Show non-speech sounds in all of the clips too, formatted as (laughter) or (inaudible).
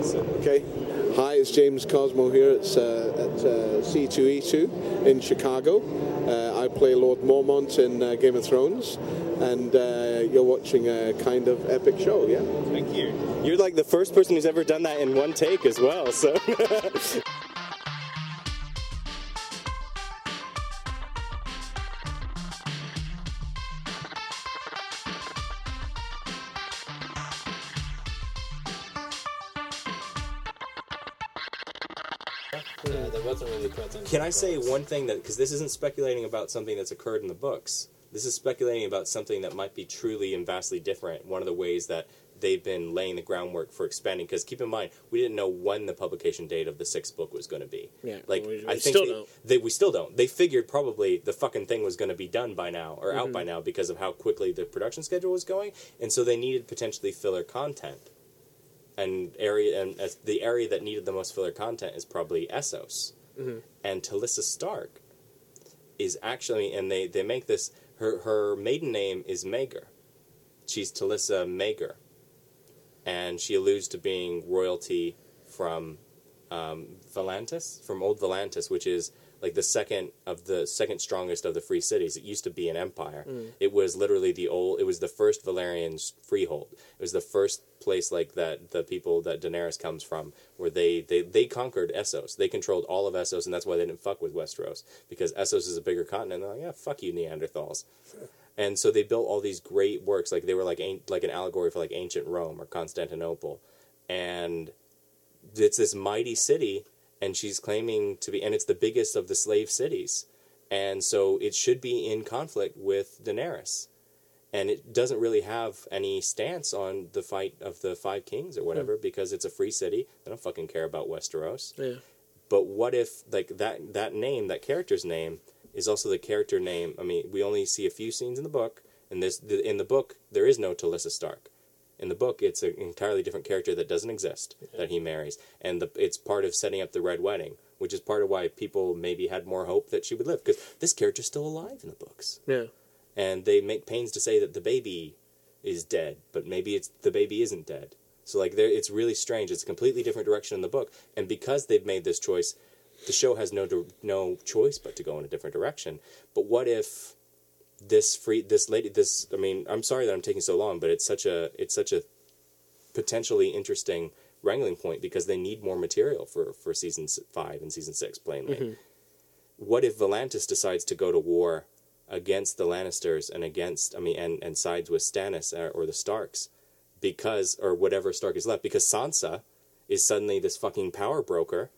Okay. Hi, it's James Cosmo here. It's uh, at uh, C2E2 in Chicago. Uh, I play Lord Mormont in uh, Game of Thrones, and uh, you're watching a kind of epic show, yeah? thank you. You're like the first person who's ever done that in one take as well. So. (laughs) Can I say one thing that because this isn't speculating about something that's occurred in the books. This is speculating about something that might be truly and vastly different. One of the ways that they've been laying the groundwork for expanding. Because keep in mind, we didn't know when the publication date of the sixth book was going to be. Yeah, like we- we I think still they, don't. they we still don't. They figured probably the fucking thing was going to be done by now or out Mm-hmm. by now because of how quickly the production schedule was going, and so they needed potentially filler content. And area and the area that needed the most filler content is probably Essos Mm-hmm. and Talisa Stark is actually, and they, they make this, her, her maiden name is Mager. She's Talisa Maegyr. And she alludes to being royalty from um, Volantis, from Old Volantis, which is like the second of the second strongest of the free cities. It used to be an empire. Mm. It was literally the old. It was the first Valyrian's freehold. It was the first place like that the people that Daenerys comes from, where they they they conquered Essos. They controlled all of Essos, and that's why they didn't fuck with Westeros because Essos is a bigger continent. They're like, yeah, fuck you, Neanderthals. (laughs) And so they built all these great works, like they were like like an allegory for like ancient Rome or Constantinople, and it's this mighty city and she's claiming to be and it's the biggest of the slave cities. And so it should be in conflict with daenerys. And it doesn't really have any stance on the fight of the five kings or whatever hmm. because it's a free city. They don't fucking care about westeros. Yeah. but what if like that that name that character's name is also the character name i mean we only see a few scenes in the book and this the, in the book there is no talisa stark in the book it's an entirely different character that doesn't exist that he marries and the, it's part of setting up the red wedding which is part of why people maybe had more hope that she would live because this character's still alive in the books Yeah. and they make pains to say that the baby is dead, but maybe it's the baby isn't dead. So like there, it's really strange. It's a completely different direction in the book, and because they've made this choice, the show has no no choice but to go in a different direction. But what if this free this lady this I mean I'm sorry that I'm taking so long, but it's such a it's such a potentially interesting wrangling point because they need more material for for season five and season six plainly. Mm-hmm. What if Volantis decides to go to war against the Lannisters and against I mean and and sides with Stannis or, or the Starks because or whatever Stark is left because Sansa is suddenly this fucking power broker.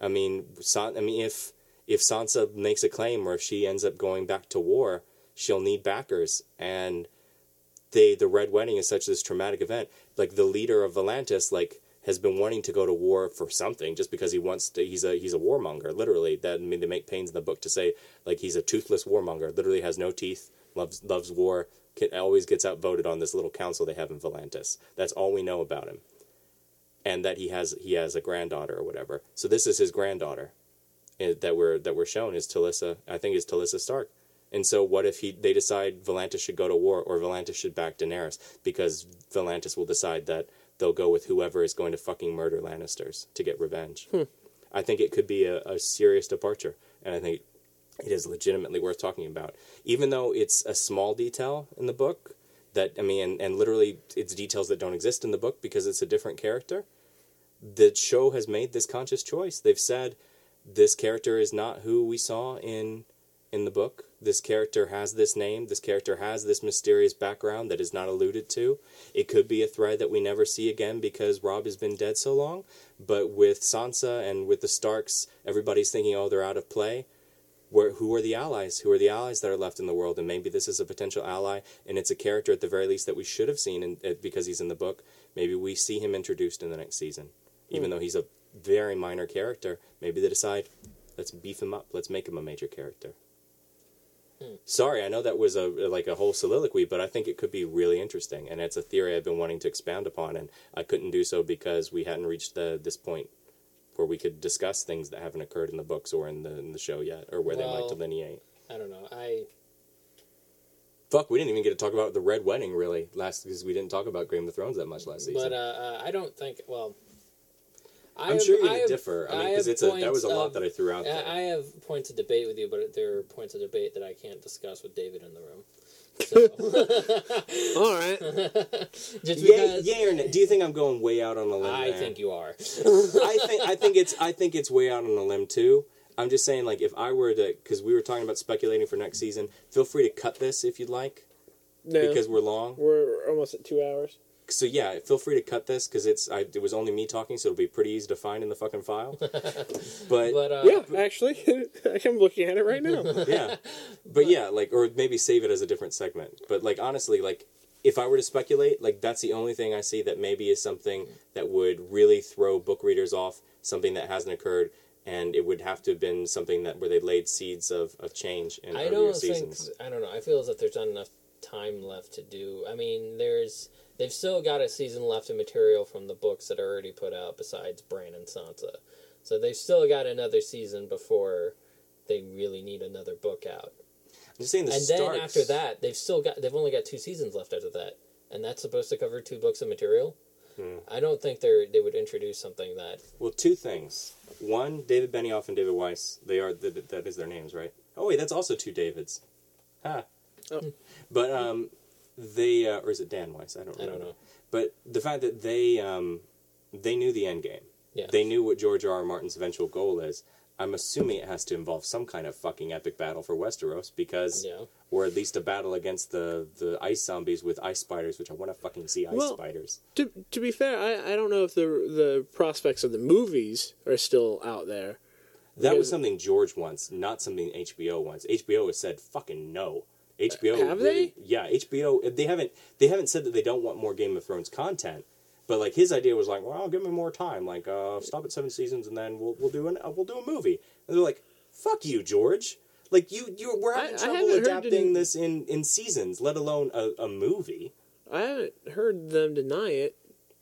I mean, San, I mean if if Sansa makes a claim or if she ends up going back to war, she'll need backers and they the Red Wedding is such this traumatic event. Like the leader of Volantis, like has been wanting to go to war for something just because he wants to. He's a he's a warmonger. Literally, that I mean they make pains in the book to say like he's a toothless warmonger. Literally has no teeth. Loves loves war. Can, always gets outvoted on this little council they have in Volantis. That's all we know about him. And that he has he has a granddaughter or whatever. So this is his granddaughter eh, that we're that we're shown is Talisa. I think is Talisa Stark. And so, what if he they decide Volantis should go to war or Volantis should back Daenerys because Volantis will decide that they'll go with whoever is going to fucking murder Lannisters to get revenge. Hmm. I think it could be a, a serious departure, and I think it is legitimately worth talking about, even though it's a small detail in the book. That I mean, and, and literally, it's details that don't exist in the book because it's a different character. The show has made this conscious choice. They've said this character is not who we saw in in the book. This character has this name. This character has this mysterious background that is not alluded to. It could be a thread that we never see again because Robb has been dead so long. But with Sansa and with the Starks, everybody's thinking, oh, they're out of play. Where, who are the allies? Who are the allies that are left in the world? And maybe this is a potential ally, and it's a character at the very least that we should have seen in, uh, because he's in the book. Maybe we see him introduced in the next season, even though he's a very minor character. Maybe they decide, let's beef him up. Let's make him a major character. Sorry, I know that was a like a whole soliloquy, but I think it could be really interesting, and it's a theory I've been wanting to expound upon, and I couldn't do so because we hadn't reached the this point where we could discuss things that haven't occurred in the books or in the in the show yet, or where they might delineate. I don't know. I Fuck, we didn't even get to talk about the Red Wedding really last because we didn't talk about Game of Thrones that much last season. but uh, uh, I don't think. Well, I'm have- sure you're I gonna have- differ. I mean, because it's a that was a lot of- that I threw out there. I I have points of debate with you, but there are points of debate that I can't discuss with David in the room. So, (laughs) (laughs) All right. just Yay, because yay or nay? Do you think I'm going way out on a limb? I there? think you are. I think I think it's I think it's way out on a limb too. I'm just saying, like, if I were to, because we were talking about speculating for next season. Feel free to cut this if you'd like, No, because we're long. we're almost at two hours. So yeah, feel free to cut this because it's I, it was only me talking, so it'll be pretty easy to find in the fucking file. (laughs) But, But uh, yeah, actually, (laughs) I'm looking at it right now. (laughs) yeah, but yeah, like, or maybe save it as a different segment. But like, honestly, like, if I were to speculate, like, that's the only thing I see that maybe is something that would really throw book readers off, something that hasn't occurred, and it would have to have been something that where they laid seeds of, of change in I earlier don't seasons. think I don't know. I feel as if there's not enough time left to do. I mean, there's they've still got a season left of material from the books that are already put out besides Bran and Sansa. So they've still got another season before they really need another book out. I'm just saying the and starts. then after that, they've still got they've only got two seasons left after that. And that's supposed to cover two books of material. Hmm. I don't think they're they would introduce something that Well, two things. One, David Benioff and David Weiss. They are th- that is their names, right? Oh wait, that's also two Davids. Ha. Oh. But um, they uh, or is it Dan Weiss? I don't. I don't know. But the fact that they um, they knew the end game. Yeah. They knew what George R. R. Martin's eventual goal is. I'm assuming it has to involve some kind of fucking epic battle for Westeros because, Yeah. or at least a battle against the the ice zombies with ice spiders, which I want to fucking see ice Well, spiders. to to be fair, I, I don't know if the the prospects of the movies are still out there. That was something George wants, not something HBO wants. HBO has said fucking no. HBO Have really- Yeah, HBO. They haven't. They haven't said that they don't want more Game of Thrones content. But like his idea was like, well, I'll give me more time. Like, uh, stop at seven seasons and then we'll we'll do an uh, we'll do a movie. And they're like, fuck you, George. Like you you we're having I- I trouble haven't adapting this in in seasons, let alone a, a movie. I haven't heard them deny it.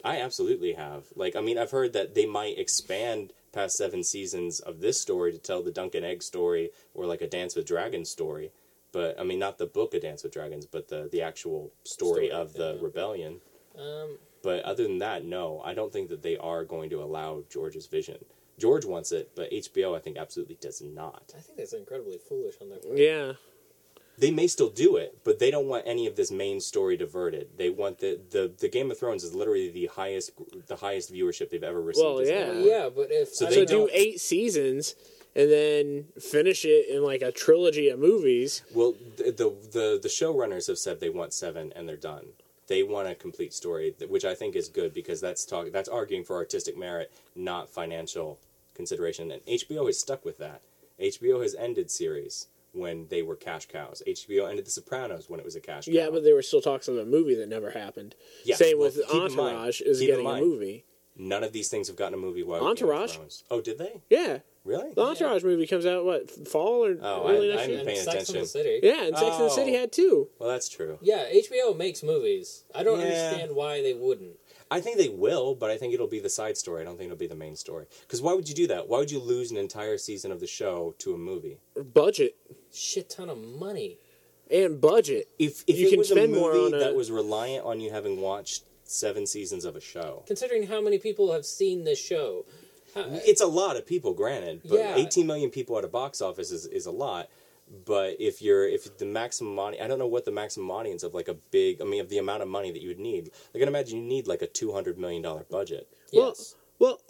I absolutely have. Like, I mean, I've heard that they might expand past seven seasons of this story to tell the Dunk and Egg story or like a Dance with Dragons story. But I mean, not the book of Dance with Dragons, but the the actual story, Story, of the yeah. rebellion. um But other than that, no, I don't think that they are going to allow George's vision. George wants it, but HBO, I think, absolutely does not. I think that's incredibly foolish on their part. Yeah, They may still do it, but they don't want any of this main story diverted. They want the the, the Game of Thrones is literally the highest the highest viewership they've ever received. Well, yeah. Yeah, but if So I they so don't do know- eight seasons and then finish it in like a trilogy of movies. Well, the, the the the showrunners have said they want seven, and they're done. They want a complete story, which I think is good because that's talk that's arguing for artistic merit, not financial consideration. And HBO has stuck with that. HBO has ended series when they were cash cows. HBO ended The Sopranos when it was a cash cow. Yeah, but there were still talks of a movie that never happened. Yeah, Same well, with in mind- Entourage is getting a movie. none of these things have gotten a movie. While Entourage? Oh, did they? Yeah, Really? the Entourage movie comes out what fall or Oh, early I- next I year? didn't pay and Sex and attention. the City. Yeah, and Sex and the City Oh. had two. Well, that's true. Yeah, HBO makes movies. I don't Yeah. understand why they wouldn't. I think they will, but I think it'll be the side story. I don't think it'll be the main story. Because why would you do that? Why would you lose an entire season of the show to a movie? Budget Shit ton of money. and budget. If if You it can was a spend more movie on a- that was reliant on you having watched seven seasons of a show, Considering how many people have seen this show. How- (laughs) it's a lot of people. Granted, but Yeah. 18 million people at a box office is, is a lot. But if you're if the maximum audience, I don't know what the maximum audience of like a big, I mean, of the amount of money that you would need. I can imagine you need like a 200 million dollar budget. yes. Well,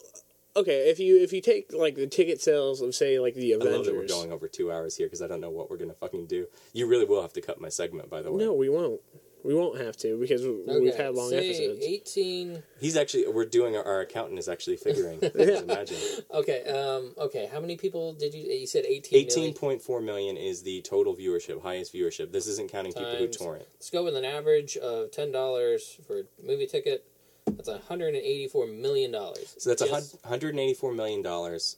okay, if you if you take like the ticket sales of say like the I love that we're going over two hours here because I don't know what we're gonna fucking do. You really will have to cut my segment, by the way. No, we won't. We won't have to because we- we've had long say episodes. 18. He's actually we're doing our, our accountant is actually figuring. (laughs) Just imagine. Okay, um, okay. How many people did you? You said 18 Eighteen million. point four million is the total viewership, highest viewership. This isn't counting people who Times- torrent. Let's go with an average of $10 for a movie ticket. That's $184 million. So that's Just- hundred and eighty four million dollars.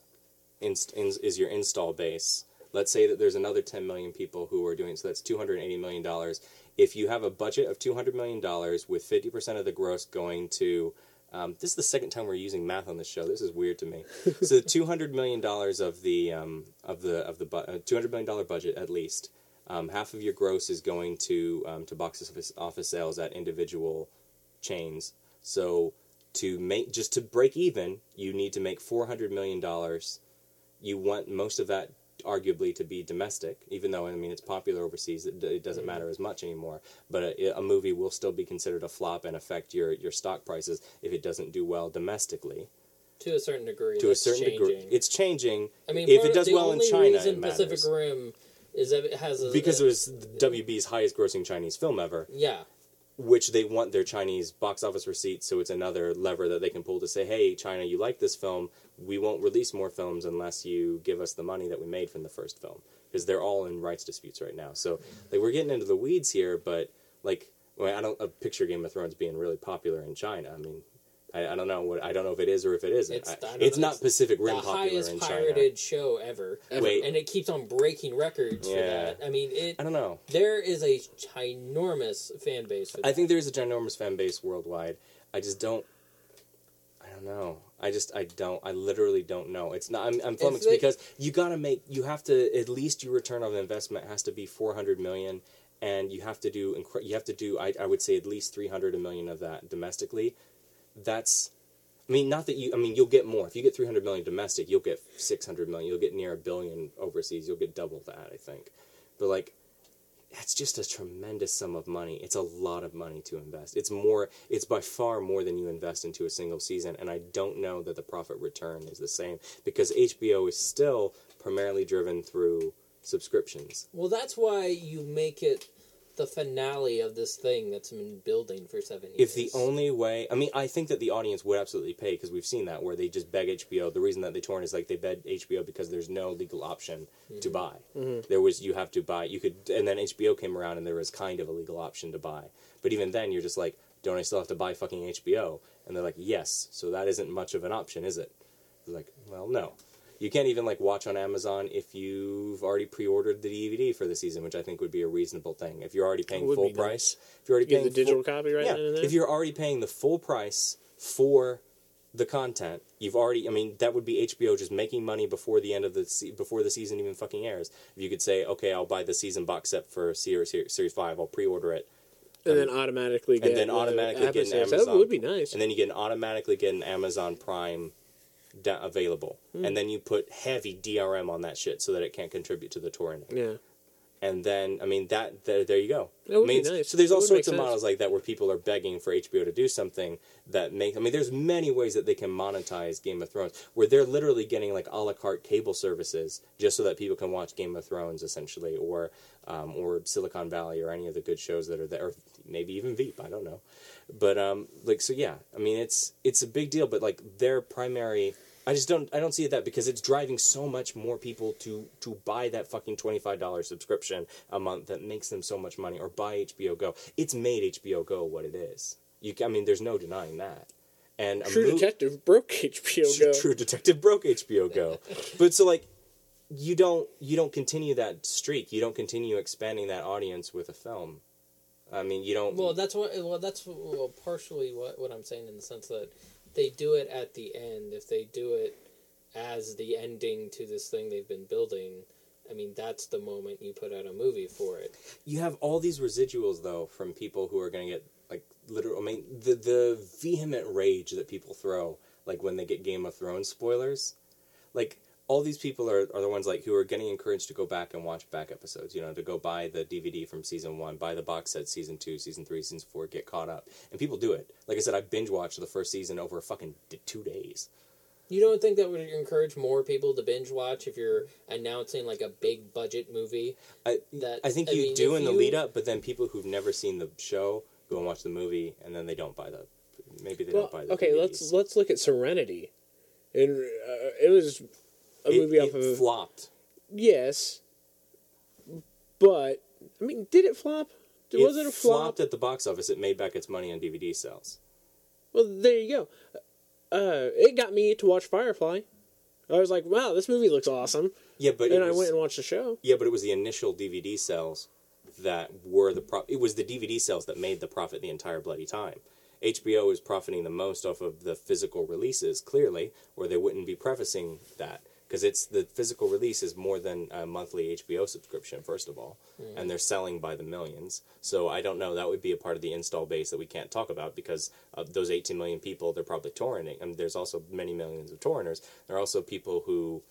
In, in, is your install base. Let's say that there's another ten million people who are doing. So that's two hundred eighty million dollars. If you have a budget of two hundred million dollars with fifty percent of the gross going to um, this is the second time we're using math on this show. This is weird to me. (laughs) so two hundred million dollars of the um, of the of the bu- uh, two hundred million dollar budget at least. Um, half of your gross is going to um, to box office office sales at individual chains. So to make just to break even, you need to make four hundred million dollars. You want most of that arguably to be domestic, even though I mean it's popular overseas. It, it doesn't mm-hmm. matter as much anymore. But a, a movie will still be considered a flop and affect your your stock prices if it doesn't do well domestically. to a certain degree. To a certain degree, it's changing. I mean, if it does well in China, reason it Pacific matters. Rim is that it has a, because it was WB's highest grossing Chinese film ever. yeah. Which they want their Chinese box office receipts, so it's another lever that they can pull to say, "Hey, China, you like this film? We won't release more films unless you give us the money that we made from the first film." Because they're all in rights disputes right now. So, like, we're getting into the weeds here, but like, well, I don't picture Game of Thrones being really popular in China. I mean, I, I don't know what I don't know if it is or if it isn't. It's- I- it's know. not It's Pacific The Rim popular highest in pirated show ever. Wait. And it keeps on breaking records for Yeah. that. I mean, it. I don't know. There is a ginormous fan base for that. I think there's a ginormous fan base worldwide. I just don't. I don't know. I just I don't. I literally don't know. It's not. I'm, I'm flummoxed like- because you gotta make. You have to at least your return on investment has to be 400 million, and you have to do. You have to do. I I would say at least 300 million of that domestically. That's. I mean, not that you. I mean, you'll get more if you get 300 million domestic. You'll get 600 million. You'll get near a billion overseas. You'll get double that. I think, but like that's just a tremendous sum of money. It's a lot of money to invest. It's more it's by far more than you invest into a single season and I don't know that the profit return is the same because HBO is still primarily driven through subscriptions. Well, that's why you make it the finale of this thing that's been building for seven years. If the only way, I mean, I think that the audience would absolutely pay because we've seen that where they just beg HBO. The reason that they torn is like they beg HBO because there's no legal option to mm-hmm. buy. Mm-hmm. There was you have to buy. You could, and then HBO came around and there was kind of a legal option to buy. But even then, you're just like, don't I still have to buy fucking HBO? And they're like, yes. So that isn't much of an option, is it? They're like, well, no. You can't even like watch on Amazon if you've already pre-ordered the DVD for the season, which I think would be a reasonable thing. If you're already paying full price, nice. if you're already Get paying the digital full, copy right yeah, there. if you're already paying the full price for the content, you've already. I mean, that would be HBO just making money before the end of the se- before the season even fucking airs. If you could say, okay, I'll buy the season box set for series series five, I'll pre-order it, and then automatically get and then automatically get an. Amazon. That would be nice. And then you can automatically get an Amazon Prime da- available, Hmm. and then you put heavy DRM on that shit so that it can't contribute to the torrent. yeah, And then, I mean, that there, there you go. That I mean, nice. So there's That all sorts of sense. models like that where people are begging for HBO to do something that makes. I mean, there's many ways that they can monetize Game of Thrones, where they're literally getting like a la carte cable services just so that people can watch Game of Thrones, essentially, or um, or Silicon Valley, or any of the good shows that are there, or maybe even Veep. I don't know, but um, like so, yeah. I mean, it's it's a big deal, but like their primary. I just don't I don't see it that because it's driving so much more people to to buy that fucking twenty five dollar subscription a month that makes them so much money or buy HBO Go. It's made HBO Go what it is. You I mean there's no denying that. And True mov- Detective broke HBO Go. True Detective broke HBO Go. (laughs) but so like you don't you don't continue that streak. You don't continue expanding that audience with a film. I mean, you don't Well, that's what. Well, that's well, partially what what I'm saying in the sense that they do it at the end. If they do it as the ending to this thing they've been building, I mean, that's the moment you put out a movie for it. you have all these residuals though from people who are going to get like literal. I mean, the the vehement rage that people throw like when they get Game of Thrones spoilers, like all these people are, are the ones like who are getting encouraged to go back and watch back episodes. You know, to go buy the DVD from season one, buy the box set season two, season three, season four, get caught up, and people do it. Like I said, I binge watched the first season over fucking two days. You don't think that would encourage more people to binge watch if you're announcing like a big budget movie? I That I think I you mean, do if in the you- lead up, but then people who've never seen the show go and watch the movie, and then they don't buy the. Maybe they Well, don't buy the. okay, DVDs. let's let's look at Serenity. And uh, it was a It- movie it off of flopped. yes, but I mean, did it flop? Was it, a flop? flopped at the box office. It made back its money on DVD sales. Well, there you go. Uh, it got me to watch Firefly. I was like, "Wow, this movie looks awesome," Yeah, but and I was, went and watched the show. yeah, but it was the initial DVD sales that were the pro- It was the DVD sales that made the profit the entire bloody time. HBO is profiting the most off of the physical releases, clearly, or they wouldn't be prefacing that. Because it's the physical release is more than a monthly HBO subscription. First of all, hmm. and they're selling by the millions. So I don't know. That would be a part of the install base that we can't talk about because of those 18 million people. They're probably torrenting, I and there's also many millions of torrenters. There are also people who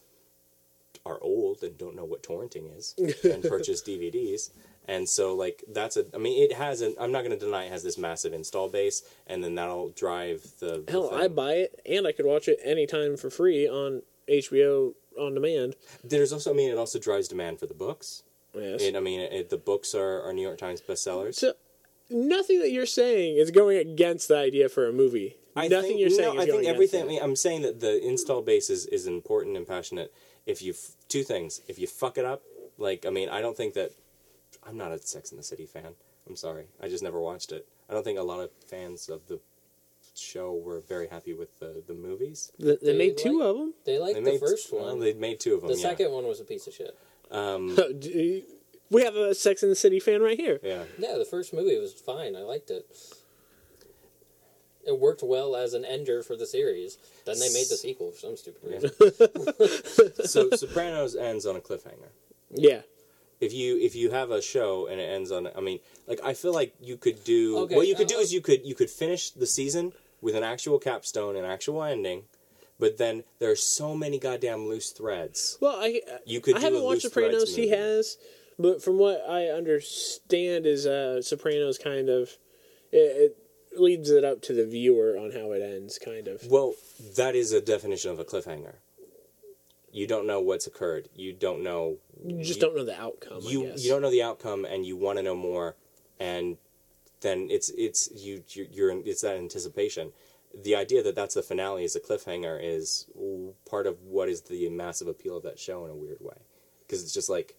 are old and don't know what torrenting is (laughs) and purchase DVDs. And so, like, that's a. I mean, it has an. I'm not going to deny it has this massive install base, and then that'll drive the. the Hell, thing. I buy it and I could watch it anytime for free on HBO on demand. There's also. I mean, it also drives demand for the books. Yes. It, I mean, it, the books are, are New York Times bestsellers. So nothing that you're saying is going against the idea for a movie. I nothing think, you're saying no, I think everything. I mean, I'm saying that the install base is, is important and passionate. If you f- two things, if you fuck it up, like I mean, I don't think that I'm not a Sex in the City fan. I'm sorry, I just never watched it. I don't think a lot of fans of the show were very happy with the the movies. it. They, they They made two like- of them. They liked They the made first well, one. they made two of them. the yeah. second one was a piece of shit. Um, (laughs) we have a Sex in the City fan right here. yeah. Yeah, the first movie was fine. I liked it. It worked well as an ender for the series. Then they made the sequel for some stupid reason. (laughs) So (laughs) Sopranos ends on a cliffhanger. Yeah. if you if you have a show and it ends on I mean like I feel like you could do Okay, what you could do uh, is you could you could finish the season with an actual capstone an actual ending but then there are so many goddamn loose threads Well, I You could I do haven't a watched Sopranos. He has, but from what I understand, is uh, Sopranos kind of it, it leads it up to the viewer on how it ends, kind of. well that is a definition of a cliffhanger you don't know what's occurred you don't know You just don't know the outcome. I you you don't know the outcome and you want to know more and then it's it's you you're, you're in, it's that anticipation the idea that that's the finale is a cliffhanger is part of what is the massive appeal of that show in a weird way because it's just like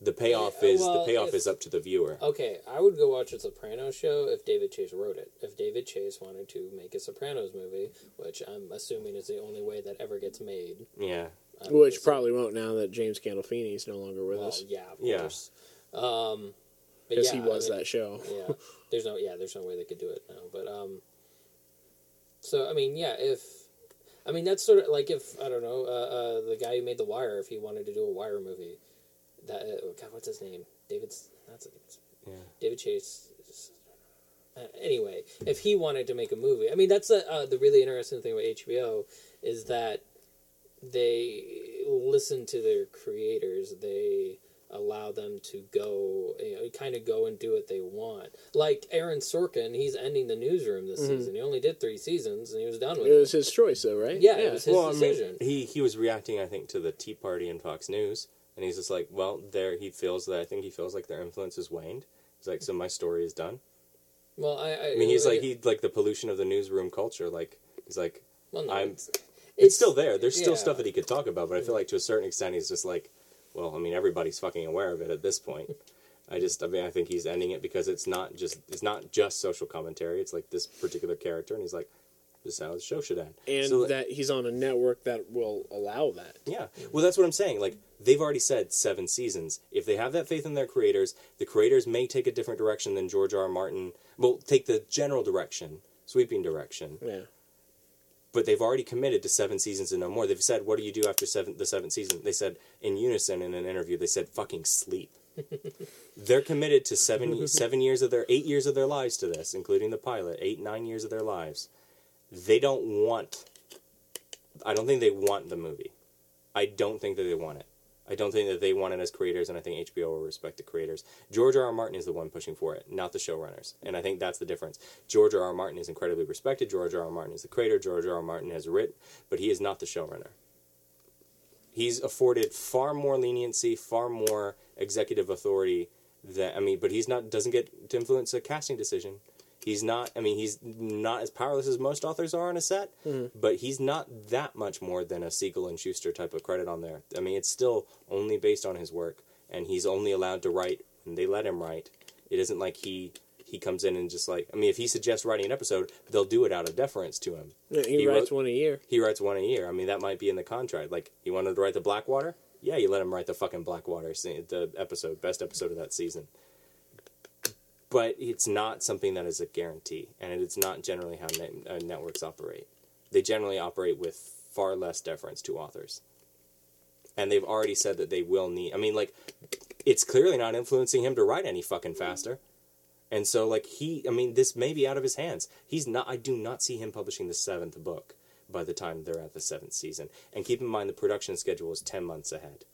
the payoff Yeah, is the payoff if- is up to the viewer Okay, I would go watch a Sopranos show if David Chase wrote it. If David Chase wanted to make a Sopranos movie, which I'm assuming is the only way that ever gets made. yeah uh, Which is- probably won't now that James Gandolfini is no longer with Well, us yeah, of Yeah. course. Um, but because yeah, he I was mean, that show. yeah, there's no yeah, there's no way they could do it now. But um, so I mean, yeah, if I mean that's sort of like if I don't know uh, uh, the guy who made The Wire, if he wanted to do a Wire movie, that uh, God, what's his name? David's that's yeah David Chase. Uh, anyway, if he wanted to make a movie, I mean that's the uh, the really interesting thing about HBO is that they listen to their creators. They allow them to go, you know, kind of go and do what they want. Like Aaron Sorkin, he's ending the newsroom this mm-hmm. season. He only did three seasons, and he was done with It it. was his choice, though, right? Yeah, it was his well I mean, decision. he he was reacting I think to the Tea Party and Fox News and he's just like well there he feels that I think he feels like their influence has waned he's like so my story is done well, I, I, I mean, he's like he like the pollution of the newsroom culture. Like he's like, Well, no, I'm. it's, It's, still there. There's still yeah. stuff that he could talk about, but I feel like to a certain extent he's just like, well, I mean, everybody's fucking aware of it at this point. I just, I mean, I think he's ending it because it's not just, it's not just social commentary. It's like this particular character, and he's like, this is how the show should end. And So, that he's on a network that will allow that. yeah. Well, that's what I'm saying. Like, they've already said seven seasons. If they have that faith in their creators, the creators may take a different direction than George R. R. Martin. Well, take the general direction, sweeping direction. Yeah. But they've already committed to seven seasons and no more. They've said, "What do you do after seven, the seventh season?" They said in unison in an interview. They said, "Fucking sleep." (laughs) They're committed to seven (laughs) seven years of their eight years of their lives to this, including the pilot. Eight nine years of their lives. They don't want. I don't think they want the movie. I don't think that they want it. I don't think that they want it as creators, and I think HBO will respect the creators. George R. R. Martin is the one pushing for it, not the showrunners, and I think that's the difference. George R. R. Martin is incredibly respected. George R. R. Martin is the creator. George R. R. Martin has written, but he is not the showrunner. He's afforded far more leniency, far more executive authority. That I mean, but he's not doesn't get to influence a casting decision. He's not. I mean, he's not as powerless as most authors are on a set, hmm. but he's not that much more than a Siegel and Shuster type of credit on there. I mean, it's still only based on his work, and he's only allowed to write, and they let him write. It isn't like he he comes in and just like. I mean, if he suggests writing an episode, they'll do it out of deference to him. Yeah, He, He writes wrote- one a year. He writes one a year. I mean, that might be in the contract. Like, he wanted to write the Blackwater. Yeah, you let him write the fucking Blackwater scene, the episode, best episode of that season. But it's not something that is a guarantee, and it's not generally how net, uh, networks operate. They generally operate with far less deference to authors. and they've already said that they will need. I mean, like, it's clearly not influencing him to write any fucking faster. And so, like, he, I mean, this may be out of his hands. He's not, I do not see him publishing the seventh book by the time they're at the seventh season. And keep in mind, the production schedule is 10 months ahead.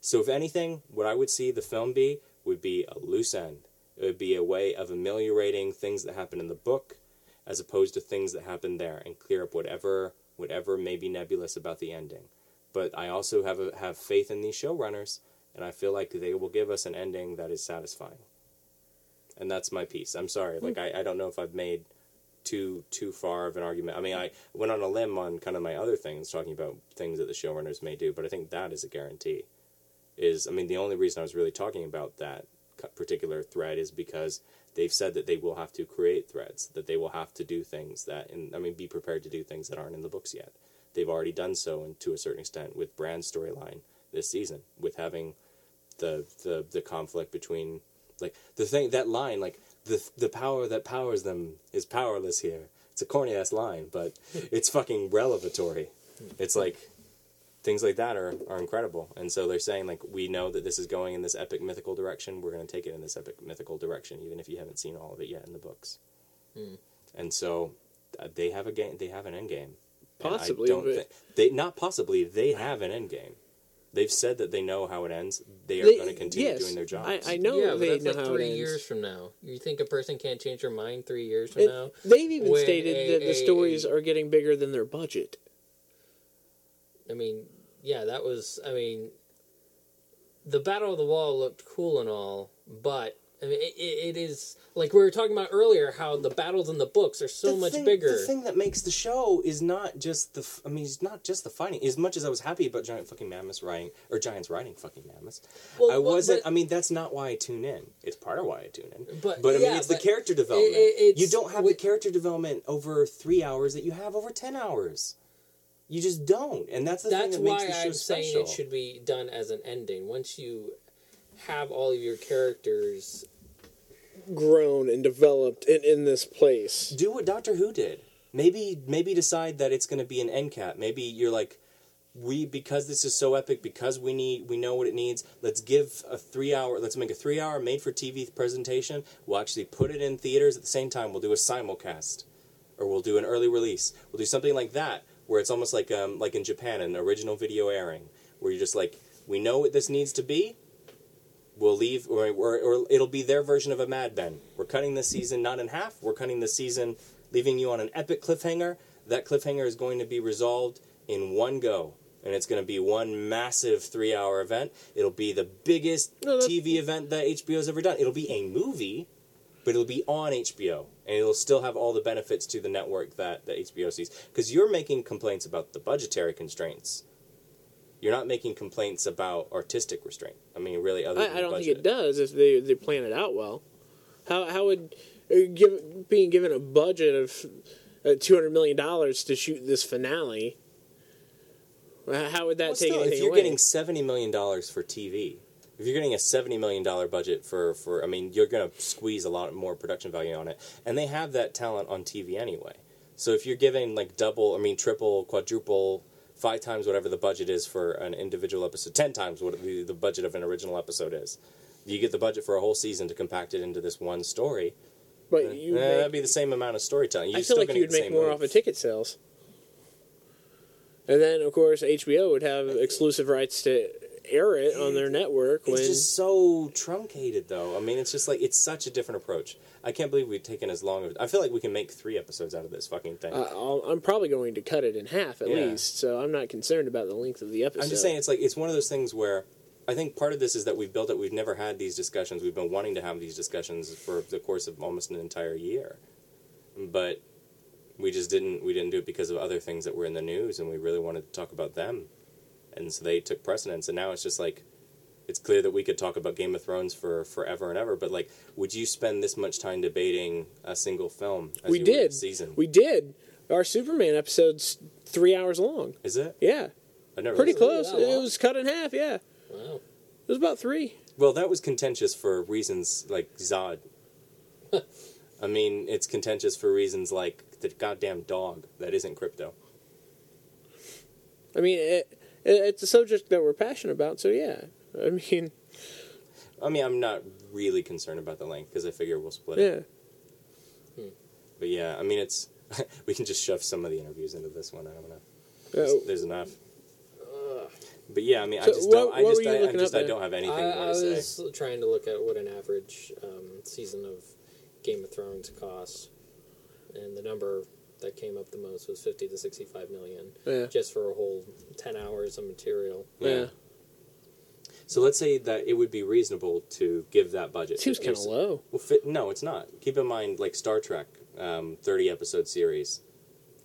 So, if anything, what I would see the film be would be a loose end. It would be a way of ameliorating things that happen in the book as opposed to things that happen there and clear up whatever whatever may be nebulous about the ending. But I also have a, have faith in these showrunners, and I feel like they will give us an ending that is satisfying. And that's my piece. I'm sorry, hmm. like I, I don't know if I've made too too far of an argument. I mean, I went on a limb on kind of my other things, talking about things that the showrunners may do, but I think that is a guarantee. Is I mean, the only reason I was really talking about that particular thread is because they've said that they will have to create threads, that they will have to do things that, and I mean, be prepared to do things that aren't in the books yet. They've already done so, and to a certain extent, with Bran's storyline this season, with having the the the conflict between like the thing that line like the the power that powers them is powerless here. It's a corny ass line, but (laughs) it's fucking revelatory. It's like things like that are, are incredible. And so they're saying like we know that this is going in this epic mythical direction. We're going to take it in this epic mythical direction, even if you haven't seen all of it yet in the books. And so uh, they have a game. They have an end game. And I Possibly, don't but- thi- they not possibly. They have an end game. They've said that they know how it ends. They are They- going to continue yes, doing their jobs. I, I know yeah, but they that's know like how three it ends. years from now. You think a person can't change their mind three years from It- now? they've even stated a- that the a- stories are getting bigger than their budget. I mean, yeah, that was. I mean, the Battle of the Wall looked cool and all, but I mean, it, it, is like we were talking about earlier. How the battles in the books are so The much thing- bigger. The thing that makes the show is not just the. I mean, it's not just the fighting. As much as I was happy about giant fucking mammoths riding or giants riding fucking mammoths, Well, I well, wasn't. but- I mean, that's not why I tune in. It's part of why I tune in. But- I mean, yeah, it's the character development. it- you don't have with- the character development over three hours that you have over ten hours. You just don't, and that's the That's thing that why makes the show I'm saying it should be done as an ending. Once you have all of your characters, Grown and developed in, in this place. do what Doctor Who did. Maybe maybe decide that it's going to be an end cap. Maybe you're like we because this is so epic because we need we know what it needs. Let's give a 3 hour let's make a 3 hour made for TV presentation. We'll actually put it in theaters at the same time. We'll do a simulcast or we'll do an early release. We'll do something like that where it's almost like um like in Japan an original video airing where you're just like we know what this needs to be we'll leave or, or, or it'll be their version of a Mad Men. We're cutting this season not in half. We're cutting the season, leaving you on an epic cliffhanger. That cliffhanger is going to be resolved in one go. And it's going to be one massive three hour event. It'll be the biggest No, TV event that HBO's ever done. It'll be a movie, but it'll be on HBO. And it'll still have all the benefits to the network that, that HBO sees. Because you're making complaints about the budgetary constraints. You're not making complaints about artistic restraint. I mean, really, other than I, I don't budget. think it does if they they plan it out well. How how would uh, give, being given a budget of uh, two hundred million dollars to shoot this finale? How would that Well, take still, if you're away? getting seventy million dollars for TV, if you're getting a seventy million dollar budget for for, I mean, you're going to squeeze a lot more production value on it, and they have that talent on TV anyway. So if you're giving like double, I mean, triple, quadruple, five times whatever the budget is for an individual episode, ten times what the, the budget of an original episode is, you get the budget for a whole season to compact it into this one story. but you Eh, make- that'd be the same amount of storytelling. You're I feel like you'd make more off of ticket sales. And then, of course, HBO would have exclusive rights to air it on their network. It's when just so truncated, though. I mean, it's just like it's such a different approach. I can't believe we've taken as long of. I feel like we can make three episodes out of this fucking thing. uh, I'll, I'm probably going to cut it in half at Yeah. least, so I'm not concerned about the length of the episode. I'm just saying, it's like it's one of those things where I think part of this is that we've built it. We've never had these discussions. We've been wanting to have these discussions for the course of almost an entire year, but we just didn't. We didn't do it because of other things that were in the news, and we really wanted to talk about them, and so they took precedence. And now it's just like. It's clear that we could talk about Game of Thrones for forever and ever, but like, would you spend this much time debating a single film? As we you would a did. season. We did. Our Superman episode's three hours long. Is it? Yeah, I never. pretty close. that? It was cut in half. Yeah, Wow. it was about three. Well, that was contentious for reasons like Zod. (laughs) I mean, it's contentious for reasons like the goddamn dog that isn't Krypto. I mean, it, it- it's a subject that we're passionate about. So yeah, (laughs) I mean, I mean, I'm not really concerned about the length because I figure we'll split it. yeah. But yeah, I mean, it's (laughs) we can just shove some of the interviews into this one. I don't know. Uh, There's, there's enough. But yeah, I mean, So I just don't. I what just, I, I just, I don't have anything I, more I to say. was trying to look at what an average um, season of Game of Thrones costs, and the number that came up the most was fifty to sixty-five million, Yeah. just for a whole ten hours of material. Yeah. So let's say that it would be reasonable to give that budget. Seems kind of low. Well, fit, no, it's not. Keep in mind, like Star Trek, um, thirty episode series,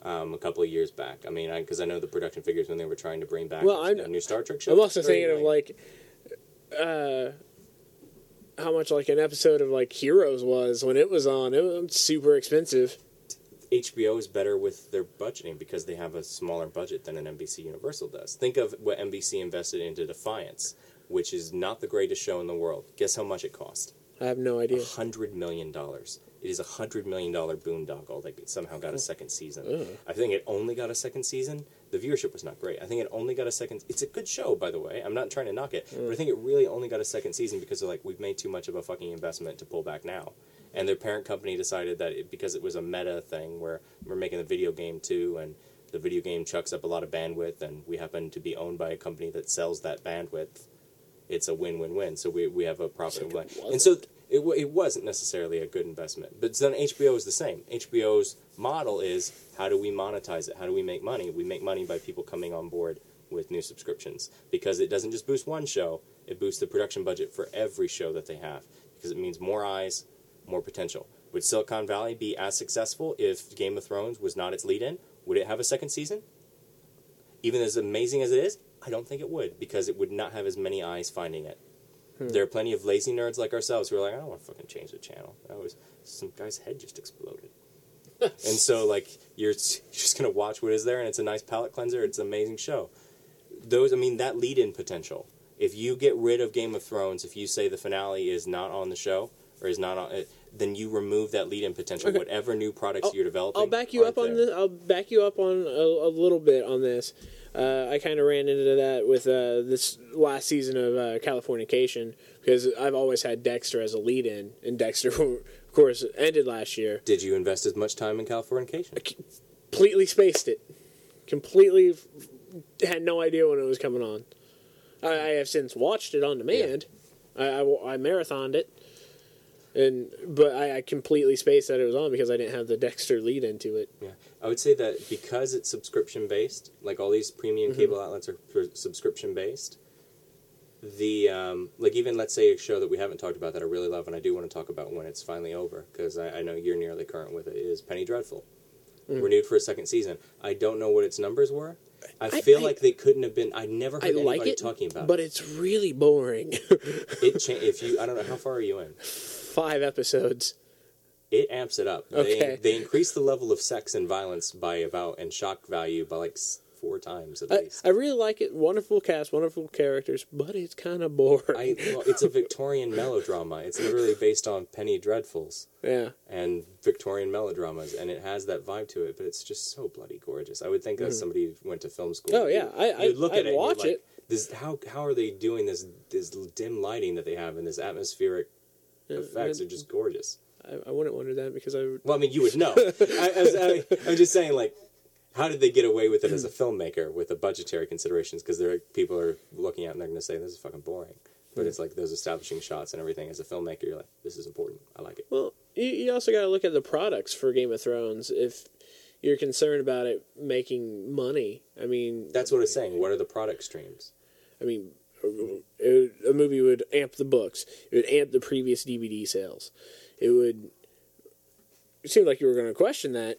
um, a couple of years back. I mean, because I, know the production figures when they were trying to bring back Well, a, I'm- a new Star Trek show. I'm also 30 thinking of like, uh, how much like an episode of like Heroes was when it was on. It was super expensive. HBO is better with their budgeting because they have a smaller budget than an NBC Universal does. Think of what NBC invested into Defiance, which is not the greatest show in the world. Guess how much it cost? I have no idea. hundred million dollars. It is a hundred million dollar boondoggle that somehow got a oh. second season. Ugh. I think it only got a second season. The viewership was not great. I think it only got a second. It's a good show, by the way. I'm not trying to knock it, but I mm. think it really only got a second season because they're like, we've made too much of a fucking investment to pull back now. And their parent company decided that it, because it was a meta thing where we're making a video game too, and the video game chucks up a lot of bandwidth, and we happen to be owned by a company that sells that bandwidth it's a win-win-win. So we, we have a profit. Except and so it, it wasn't necessarily a good investment. But then HBO is the same. HBO's model is how do we monetize it? How do we make money? We make money by people coming on board with new subscriptions because it doesn't just boost one show, it boosts the production budget for every show that they have because it means more eyes, more potential. Would Silicon Valley be as successful if Game of Thrones was not its lead in? Would it have a second season? Even as amazing as it is, I don't think it would because it would not have as many eyes finding it. Hmm. There are plenty of lazy nerds like ourselves who are like, I don't want to fucking change the channel. That was some guy's head just exploded. (laughs) and so, like, you're, you're just gonna watch what is there, and it's a nice palate cleanser. It's an amazing show. Those, I mean, that lead-in potential. If you get rid of Game of Thrones, if you say the finale is not on the show or is not on, it, then you remove that lead-in potential. Okay. Whatever new products you're developing, I'll back you up on there. this. I'll back you up on a, a little bit on this. Uh, I kind of ran into that with uh, this last season of uh, Californication because I've always had Dexter as a lead-in, and Dexter, (laughs) of course, ended last year. Did you invest as much time in Californication? Completely spaced it. Completely f- had no idea when it was coming on. I, I have since watched it on demand. I, I, I marathoned it, and but I, I completely spaced that it was on because I didn't have the Dexter lead into it. Yeah, I would say that because it's subscription based, like all these premium Mm-hmm. cable outlets are subscription based. The um, like even let's say a show that we haven't talked about that I really love and I do want to talk about when it's finally over because I, I know you're nearly current with it is Penny Dreadful, Mm. renewed for a second season. I don't know what its numbers were. I, I- feel I- like they couldn't have been. I never heard I anybody like it, talking about but it. it's really boring. It cha- if you I don't know how far are you in. (laughs) Five episodes. It amps it up. Okay. They they increase the level of sex and violence by about and shock value by like four times at I, least. I really like it. Wonderful cast, wonderful characters, but it's kind of boring. I, well, it's a Victorian (laughs) melodrama. It's literally based on Penny Dreadfuls yeah. and Victorian melodramas, and it has that vibe to it. But it's just so bloody gorgeous. I would think that somebody who went to film school. Mm-hmm. Oh, yeah. I- I- look I'd at it. you're watch like, it. This how how are they doing this this dim lighting that they have and this atmospheric effects uh, are just gorgeous. I, I wouldn't wonder that because I would. Well, I mean, you would know. (laughs) I, I was, I, I'm just saying, like, how did they get away with it as a filmmaker with the budgetary considerations? Because there are people are looking at it and they're going to say this is fucking boring. But it's like those establishing shots and everything. As a filmmaker, you're like, this is important. I like it. Well, you, you also got to look at the products for Game of Thrones. If you're concerned about it making money, I mean, That's what it's saying. What are the product streams? I mean, a, a movie would amp the books. It would amp the previous DVD sales. It would. It seemed like you were going to question that.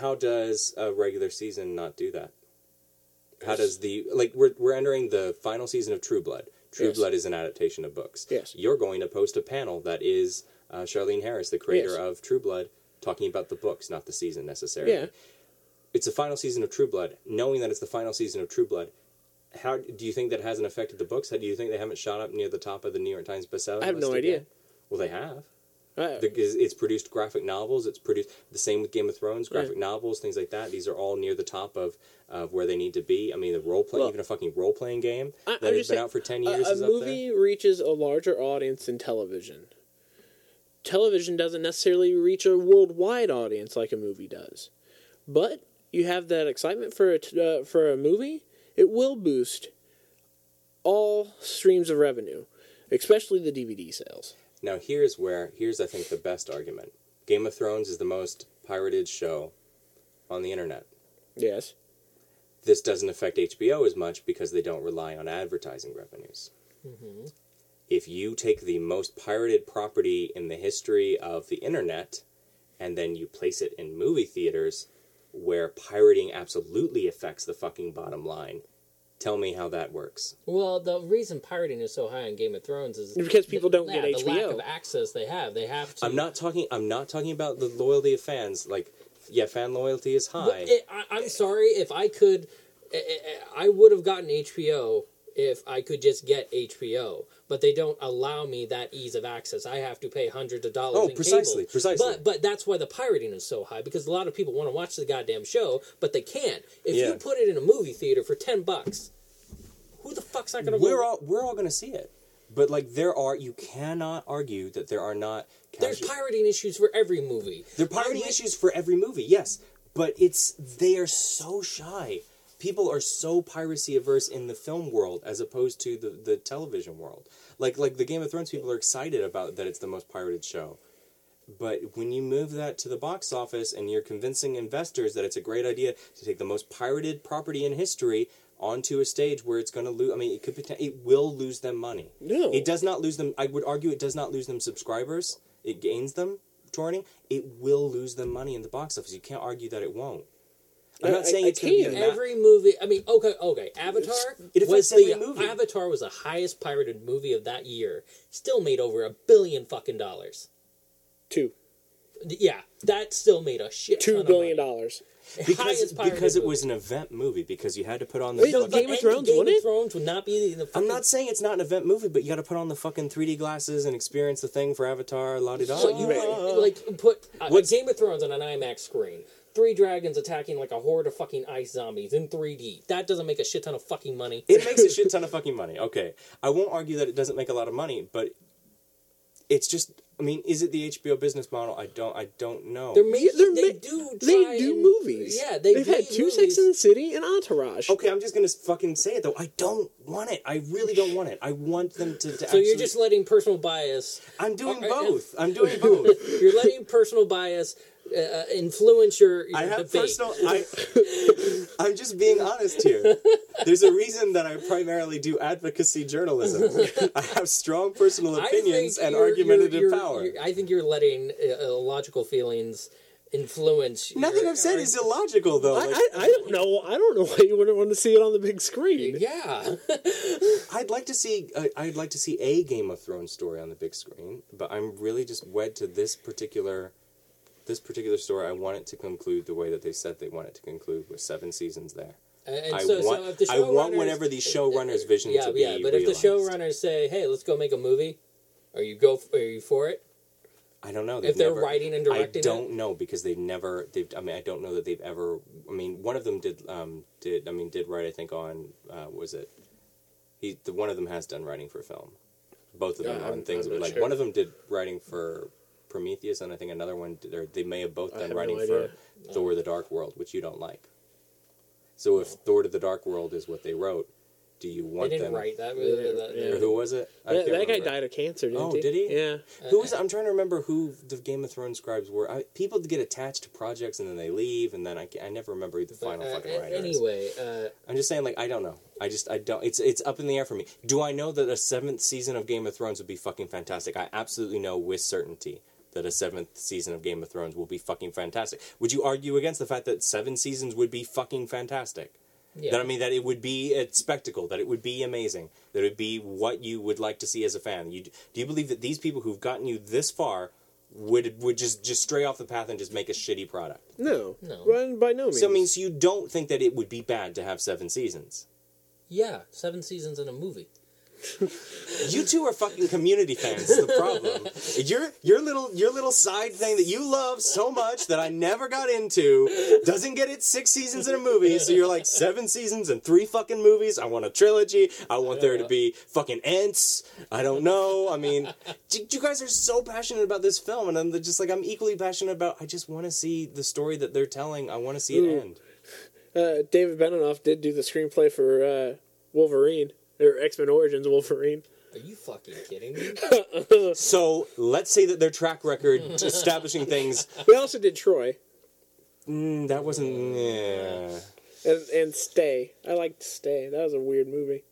How does a regular season not do that? How does the like we're we're entering the final season of True Blood. True Yes. Blood is an adaptation of books. Yes. You're going to post a panel that is uh, Charlaine Harris, the creator Yes. of True Blood, talking about the books, not the season necessarily. Yeah. It's the final season of True Blood. Knowing that it's the final season of True Blood, how do you think that hasn't affected the books? How do you think they haven't shot up near the top of the New York Times bestseller? I have no again? idea. Well, they have. Uh, Because it's produced graphic novels. It's produced the same with Game of Thrones, graphic novels, things like that. These are all near the top of, of where they need to be. I mean, the role play, Well, even a fucking role playing game I- that I'm has been saying, out for ten years a, up movie reaches a larger audience than television. Television doesn't necessarily reach a worldwide audience like a movie does, but you have that excitement for a t- uh, for a movie. It will boost all streams of revenue, especially the DVD sales. Now here's where here's I think the best argument. Game of Thrones is the most pirated show on the internet. Yes. This doesn't affect HBO as much because they don't rely on advertising revenues. Mm-hmm. If you take the most pirated property in the history of the internet and then you place it in movie theaters where pirating absolutely affects the fucking bottom line, tell me how that works. Well, the reason pirating is so high in Game of Thrones is Because people don't yeah, get the lack of access they have. They have to. I'm not talking I'm not talking about the loyalty of fans like yeah, fan loyalty is high. it, I, I'm sorry if I could. I- I, I would have gotten HBO if I could just get HBO, but they don't allow me that ease of access. I have to pay hundreds of dollars. Oh, precisely, cable. precisely. But but that's why the pirating is so high because a lot of people want to watch the goddamn show, but they can't. If Yeah. you put it in a movie theater for ten bucks, who the fuck's not going to we're go? all we're all going to see it. But like there are you cannot argue that there are not There's pirating issues for every movie. There are pirating I- issues for every movie, yes, but it's they are so shy. People are so piracy averse in the film world as opposed to the, the television world. Like like the Game of Thrones people are excited about that it's the most pirated show. But when you move that to the box office and you're convincing investors that it's a great idea to take the most pirated property in history onto a stage where it's going to lose, I mean, it could it will lose them money. No. it does not lose them. I would argue it does not lose them subscribers. It gains them touring. It will lose them money in the box office. You can't argue that it won't. I'm I- not saying I it's going to be a can't. ma- Every movie, I mean, okay, okay. Avatar It was the movie. Avatar was the highest pirated movie of that year. Still made over a billion fucking dollars. Two. Yeah, that still made a shit. ton Two of money. dollars. (laughs) because because it movie. was an event movie because you had to put on the Wait, fucking- Game of Thrones, Game of? Thrones would not be the. I'm not saying it's not an event movie, but you got to put on the fucking 3D glasses and experience the thing for Avatar, la di da. So you like put a What's- Game of Thrones on an IMAX screen. Three dragons attacking like a horde of fucking ice zombies in 3D. That doesn't make a shit ton of fucking money. It (laughs) makes a shit ton of fucking money. Okay, I won't argue that it doesn't make a lot of money, but it's just. I mean, is it the HBO business model? I don't. I don't know. They're making. they're they ma- do. They do and- movies. Yeah, they They've had two movies. Sex in the City and Entourage. Okay, I'm just gonna fucking say it though. I don't want it. I really don't want it. I want them to. to So actually, you're just letting personal bias. I'm doing both. I'm doing both. (laughs) You're letting personal bias uh, influence your, your I have debate. personal. (laughs) I, I'm just being honest here. There's a reason that I primarily do advocacy journalism. (laughs) I have strong personal I opinions think and you're- argumentative you're- you're- power. you're- I think you're letting uh, illogical feelings influence. Nothing your- I've said is illogical, though. I, Like, I, I don't know. I don't know why you wouldn't want to see it on the big screen. Yeah, (laughs) I'd like to see. Uh, I'd like to see a Game of Thrones story on the big screen, but I'm really just wed to this particular, this particular story. I want it to conclude the way that they said they want it to conclude, with seven seasons there. and and I so, want. so if the I want showrunners- whatever the showrunners' vision Yeah, to be. yeah. But if the realized. showrunners say, "Hey, let's go make a movie," are you go? Are you for it? I don't know. If They've they're never- writing and directing I don't know because they've never. They've. I mean, I don't know that they've ever. I mean, one of them did. Um, did I mean did write? I think on. Uh, was it? He. The one of them has done writing for film. Both of them Yeah, on I'm- things I'm not like sure. one of them did writing for Prometheus, and I think another one. They may have both I done have no writing idea. for Thor: The Dark World, which you don't like. So if Thor: to the Dark World is what they wrote, do you They want didn't them? write that. They didn't- that- yeah. Who was it? I That, that guy died of cancer, didn't Oh, he? did he? Yeah. Who was? I'm trying to remember who the Game of Thrones scribes were. I, people get attached to projects and then they leave, and then I, I never remember who the But, final uh, fucking a- writer is. anyway, uh, I'm just saying, like, I don't know. I just, I don't. It's, it's up in the air for me. Do I know that a seventh season of Game of Thrones would be fucking fantastic? I absolutely know with certainty that a seventh season of Game of Thrones will be fucking fantastic. Would you argue against the fact that seven seasons would be fucking fantastic? yeah. That I mean, that it would be a spectacle, that it would be amazing, that it would be what you would like to see as a fan. You, do you believe that these people who've gotten you this far would would just just stray off the path and just make a shitty product? No. No. By, by no means. So, I mean, so you don't think that it would be bad to have seven seasons? yeah, seven seasons in a movie. (laughs) You two are fucking community fans. The problem? Your your little your little side thing that you love so much that I never got into doesn't get its six seasons in a movie. So you're like seven seasons and three fucking movies. I want a trilogy. I want there to be fucking ants. I don't know. I mean, you guys are so passionate about this film, and I'm just like I'm equally passionate about. I just want to see the story that they're telling. I want to see it Ooh. end. Uh, David Benioff did do the screenplay for uh, Wolverine or X Men Origins Wolverine. Are you fucking kidding me? (laughs) So let's say that their track record establishing things (laughs) We also did Troy mm, that wasn't. Yeah. and and Stay. I liked Stay. That was a weird movie.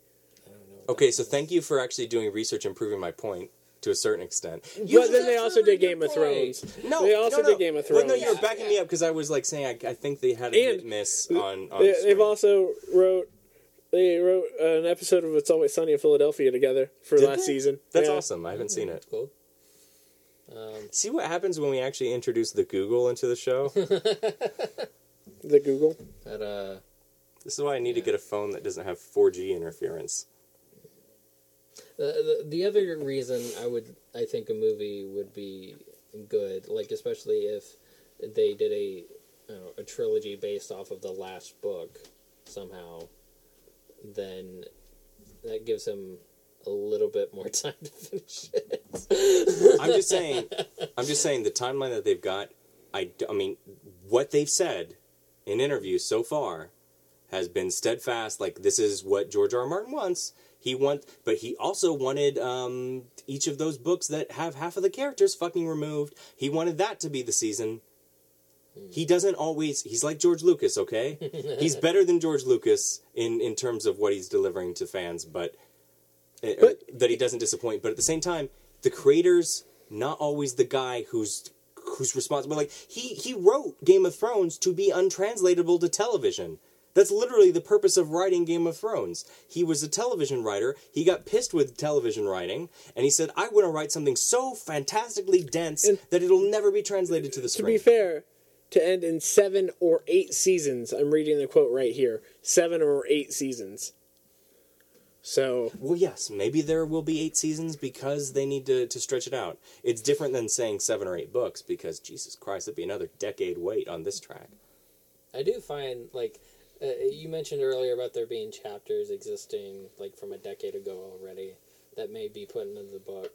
Okay, so thank you for actually doing research and proving my point to a certain extent. but then they also did Game of point. Thrones. No, they also no, no. did Game of Well, Thrones. no, you're backing me up because I was like saying I, I think they had a And hit miss on. on They, screen. they've also wrote they wrote an episode of It's Always Sunny in Philadelphia together for Did last they? season. That's Yeah. awesome. I haven't seen it. Cool. Um, See what happens when we actually introduce the Google into the show. (laughs) The Google. but uh, this is why I need to get a phone that doesn't have 4G interference. the, the the other reason I would I think a movie would be good, like especially if they did a I don't know, a trilogy based off of the last book somehow, then that gives him a little bit more (laughs) time to finish it. I'm just saying. I'm just saying the timeline that they've got. I, I mean, what they've said in interviews so far has been steadfast. Like this is what George R. R. Martin wants. He want, but he also wanted um, each of those books that have half of the characters fucking removed. He wanted that to be the season. He doesn't always. He's like George Lucas, okay? (laughs) he's better than George Lucas in in terms of what he's delivering to fans, but, uh, But- that he doesn't disappoint. But at the same time, the creator's not always the guy who's who's responsible. Like he he wrote Game of Thrones to be untranslatable to television. That's literally the purpose of writing Game of Thrones. He was a television writer. He got pissed with television writing, and he said, "I want to write something so fantastically dense And- that it'll never be translated to the screen." To be fair, to end in seven or eight seasons. I'm reading the quote right here. Seven or eight seasons. So Well, yes, maybe there will be eight seasons because they need to, to stretch it out. It's different than saying seven or eight books because Jesus Christ, it'd be another decade wait on this track. I do find like uh, you mentioned earlier about there being chapters existing like from a decade ago already that may be put into the book,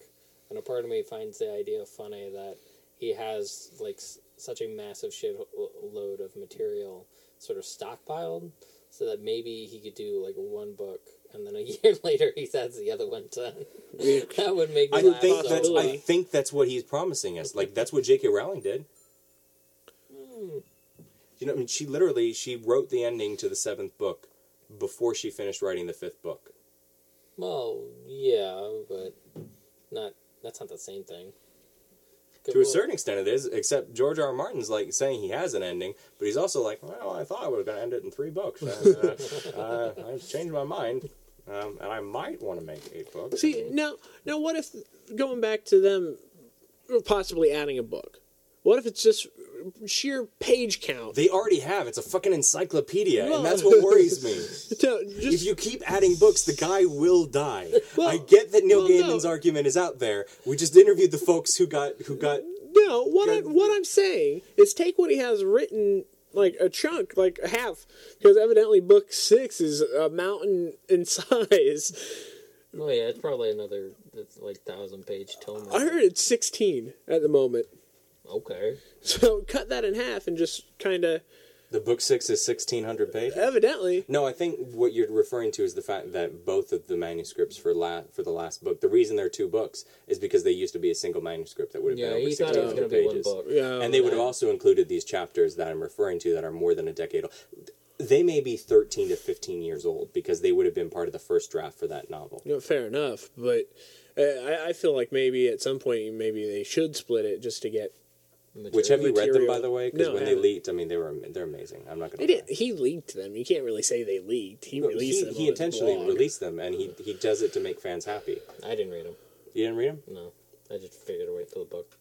and a part of me finds the idea funny that he has like s- such a massive shit load of material sort of stockpiled, so that maybe he could do like one book and then a (laughs) year later he has the other one done. that would make me I laugh think so that's I think that's what he's promising us. Like that's what J.K. Rowling did. Hmm. You know, I mean, she literally she wrote the ending to the seventh book before she finished writing the fifth book. Well, yeah, but not. That's not the same thing. To a certain extent, it is. Except George R. R. Martin's like saying he has an ending, but he's also like, well, I thought I was going to end it in three books. Uh, (laughs) uh, I've changed my mind, um, and I might want to make eight books. see now now what if going back to them possibly adding a book? What if it's just sheer page count? They already have. It's a fucking encyclopedia, and that's what worries me. (laughs) To If you keep adding books, the guy will die. Well- I get that Neil well, no. Gaiman's argument is out there. We just interviewed the folks who got who got. no, what I Good. what I'm saying is take what he has written like a chunk, like a half, because evidently book six is a mountain in (laughs) size. Oh yeah, it's probably another it's like thousand page tome. I heard it's 16 at the moment. Okay. (laughs) So cut that in half and just kind of The book six is sixteen hundred pages. evidently. No, I think what you're referring to is the fact that both of the manuscripts for la- for the last book, the reason they're two books is because they used to be a single manuscript that would have Yeah, been over he thought it was 1600 going be one pages. book. Yeah, and they would have also included these chapters that I'm referring to that are more than a decade old. They may be 13 to 15 years old because they would have been part of the first draft for that novel. You know, fair enough, but uh, I, I feel like maybe at some point maybe they should split it just to get. Which have you read them, by the way? Because No, when they leaked, I mean, they were they're amazing. I'm not did. He leaked them. You can't really say they leaked. He to. released He, them. he on intentionally released them, and he he does it to make fans happy. I didn't read them. You didn't read them? No, I just figured to wait for the book.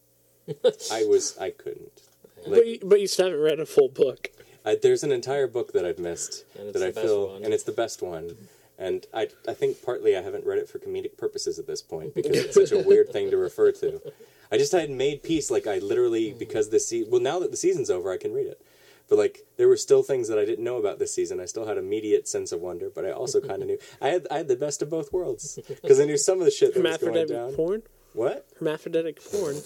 I was I couldn't. (laughs) But you, but you still haven't read a full book. I, there's an entire book that I've missed And it's that I feel, one. and it's the best one. And I, I think partly I haven't read it for comedic purposes at this point because it's such a weird thing to refer to. I just had made peace, like I literally hmm. because this season. Well, now that the season's over, I can read it. But like there were still things that I didn't know about this season. I still had immediate sense of wonder, but I also (laughs) kind of knew I had I had the best of both worlds because I knew some of the shit that was going Hermaphroditic down. porn. What? Hermaphroditic porn.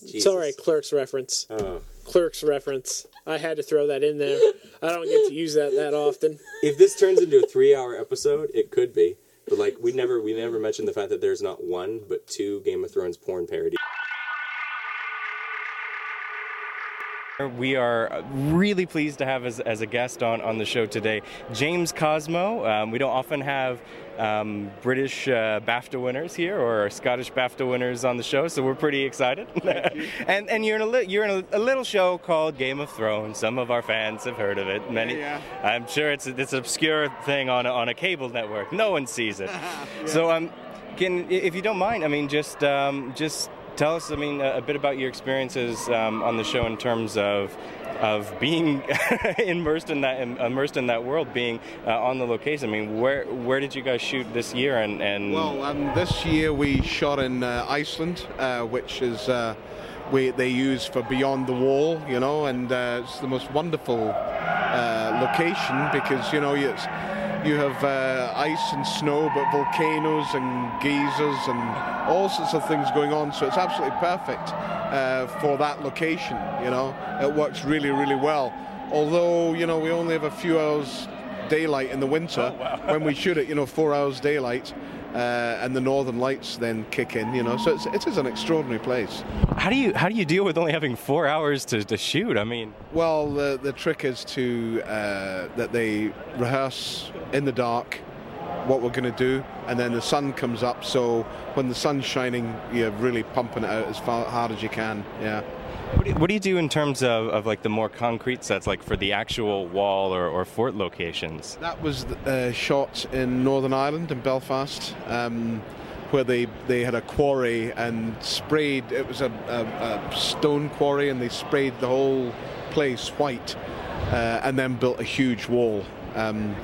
Jesus. Sorry, Clerks reference. Oh. Clerks reference. I had to throw that in there. I don't get to use that that often. If this turns into a three-hour episode, it could be. But like we never we never mentioned the fact that there's not one but two Game of Thrones porn parodies. We are really pleased to have as, as a guest on, on the show today James Cosmo. Um, we don't often have um, British uh, BAFTA winners here or Scottish BAFTA winners on the show, so we're pretty excited. (laughs) and and you're in a you're in a, a little show called Game of Thrones. Some of our fans have heard of it. Many, Yeah, I'm sure it's it's an obscure thing on a, on a cable network. No one sees it. (laughs) So um, can if you don't mind, I mean, just um, just tell us, I mean, a, a bit about your experiences um, on the show in terms of of being (laughs) immersed in that immersed in that world, being uh, on the location. I mean, where where did you guys shoot this year? And and Well, um, this year we shot in uh, Iceland, uh, which is uh, we they use for Beyond the Wall, you know, and uh, it's the most wonderful uh, location because you know it's, you have uh, ice and snow, but volcanoes and geysers and all sorts of things going on. So it's absolutely perfect uh, for that location. You know, it works really, really well. Although you know we only have a few hours daylight in the winter when we shoot it. You know, four hours daylight. Uh, and the northern lights then kick in, you know. So it's, it is an extraordinary place. how do you how do you deal with only having four hours to, to shoot? I mean, Well, the the trick is to uh, that they rehearse in the dark what we're going to do, and then the sun comes up. So when the sun's shining, you're really pumping it out as far hard as you can. Yeah. What do you, what do, you do in terms of, of like the more concrete sets, like for the actual wall or, or fort locations? That was uh, shot in Northern Ireland in Belfast, um, where they, they had a quarry and sprayed. It was a, a, a stone quarry, and they sprayed the whole place white, uh, and then built a huge wall. Um,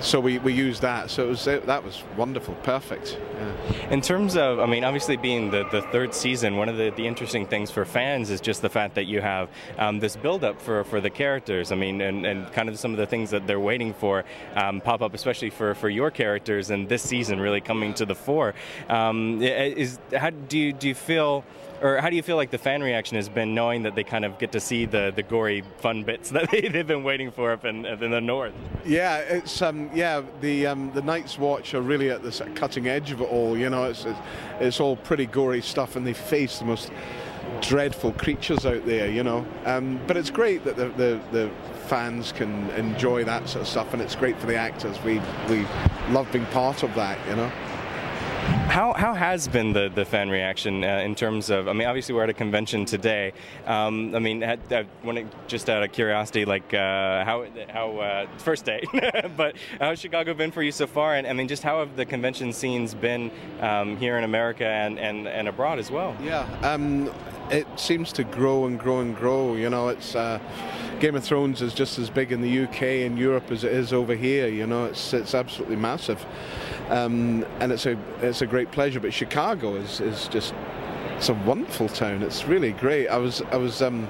so we, we used that. So it was that was wonderful, perfect. Yeah. In terms of, I mean, obviously being the, the third season, one of the, the interesting things for fans is just the fact that you have um, this build up for, for the characters. I mean, and, and kind of some of the things that they're waiting for um, pop up, especially for, for your characters, and this season really coming to the fore. Um, is how do you do you feel? Or how do you feel like the fan reaction has been, knowing that they kind of get to see the, the gory, fun bits that they, they've been waiting for up in, in the north? Yeah, it's um, yeah the um, the Night's Watch are really at the cutting edge of it all. You know, it's, it's it's all pretty gory stuff, and they face the most dreadful creatures out there. You know, um, but it's great that the, the the fans can enjoy that sort of stuff, and it's great for the actors. We we love being part of that. You know. How, how has been the, the fan reaction uh, in terms of? I mean, obviously we're at a convention today. Um, I mean, had, when it, just out of curiosity, like uh, how how uh, first day, (laughs) but how's Chicago been for you so far? And I mean, just how have the convention scenes been um, here in America and, and, and abroad as well? Yeah, um, it seems to grow and grow and grow. You know, it's uh, Game of Thrones is just as big in the UK and Europe as it is over here. You know, it's it's absolutely massive, um, and it's a it's a great pleasure. But Chicago is is just it's a wonderful town. It's really great. I was I was um,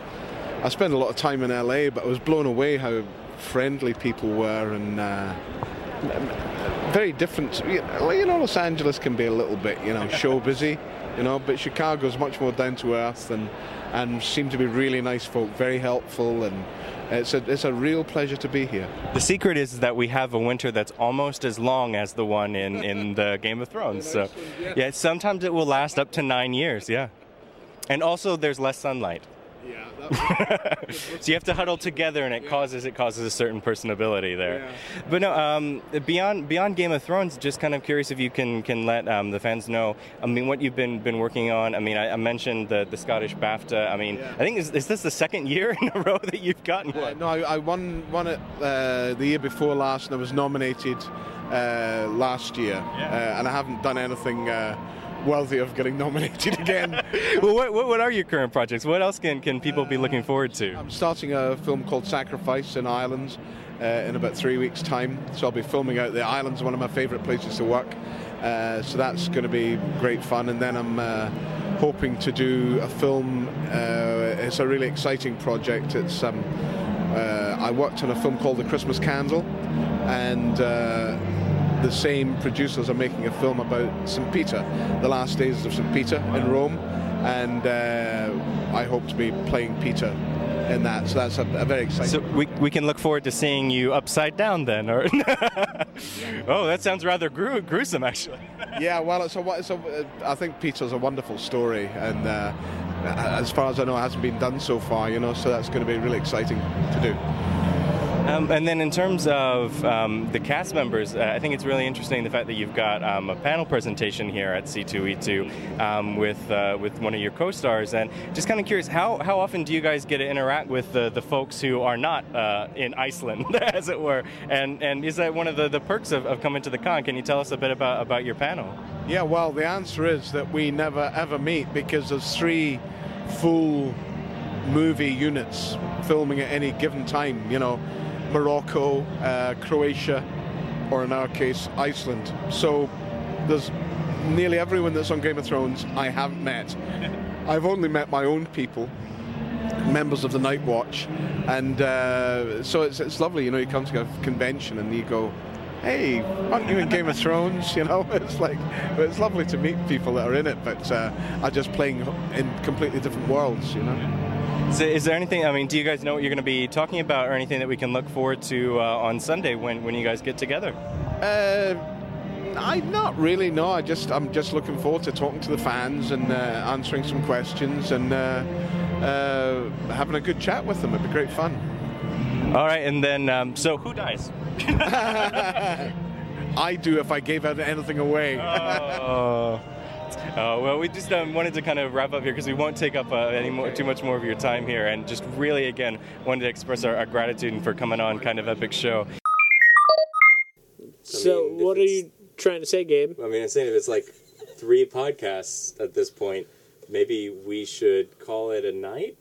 I spent a lot of time in LA, but I was blown away how friendly people were and. Uh, very different. You know, Los Angeles can be a little bit, you know, show busy, you know, but Chicago's much more down to earth and and seem to be really nice folk, very helpful, and it's a it's a real pleasure to be here. The secret is that we have a winter that's almost as long as the one in, in (laughs) the Game of Thrones. So, yeah, sometimes it will last up to nine years. Yeah, and also there's less sunlight. Yeah, (laughs) so you have to huddle together, and it causes it causes a certain personability there. But no, um, beyond beyond Game of Thrones, just kind of curious if you can can let um, the fans know. I mean, what you've been been working on. I mean, I, I mentioned the the Scottish BAFTA. I mean, Yeah. I think is, is this the second year in a (laughs) row that you've gotten Uh, no, I, I won won it uh, the year before last, and I was nominated uh, last year, Yeah. uh, and I haven't done anything uh, worthy of getting nominated again. (laughs) well, what, what are your current projects? What else can can people be looking forward to? I'm starting a film called Sacrifice in Ireland, uh, in about three weeks' time. So I'll be filming out the islands, one of my favourite places to work. Uh, so that's going to be great fun. And then I'm uh, hoping to do a film. Uh, it's a really exciting project. It's um, uh, I worked on a film called The Christmas Candle, and uh, the same producers are making a film about St. Peter, the last days of St. Peter in Rome, and uh, I hope to be playing Peter in that. So that's a, a very exciting. So we, we can look forward to seeing you upside down then, or (laughs) oh, that sounds rather gru- gruesome, actually. (laughs) yeah, well, it's a, it's a, I think Peter's a wonderful story, and uh, as far as I know, it hasn't been done so far. You know, so that's going to be really exciting to do. Um, and then in terms of um, the cast members, uh, I think it's really interesting the fact that you've got um, a panel presentation here at C2E2 um, with uh, with one of your co-stars, and just kind of curious, how, how often do you guys get to interact with the, the folks who are not uh, in Iceland, (laughs) as it were? And and is that one of the, the perks of, of coming to the con? Can you tell us a bit about, about your panel? Yeah, well, the answer is that we never ever meet because there's three full movie units filming at any given time. You know, Morocco, uh, Croatia, or in our case, Iceland. So there's nearly everyone that's on Game of Thrones I haven't met. (laughs) I've only met my own people, members of the Night Watch, and uh, so it's, it's lovely. You know, you come to a convention and you go, "Hey, aren't you in Game of Thrones?" (laughs) You know, it's like it's lovely to meet people that are in it, but uh, are just playing in completely different worlds. You know. So is there anything? I mean, do you guys know what you're going to be talking about, or anything that we can look forward to uh, on Sunday when, when you guys get together? Uh, I not really. No, I just I'm just looking forward to talking to the fans and uh, answering some questions and uh, uh, having a good chat with them. It'd be great fun. All right, and then um, so who dies? (laughs) I do if I gave out anything away. Oh. Uh, well, we just um, wanted to kind of wrap up here because we won't take up uh, any more, too much more of your time here, and just really, again, wanted to express our, our gratitude for coming on kind of epic show. So, mean, what are you trying to say, Gabe? I mean, I'm saying if it's like three podcasts at this point, maybe we should call it a night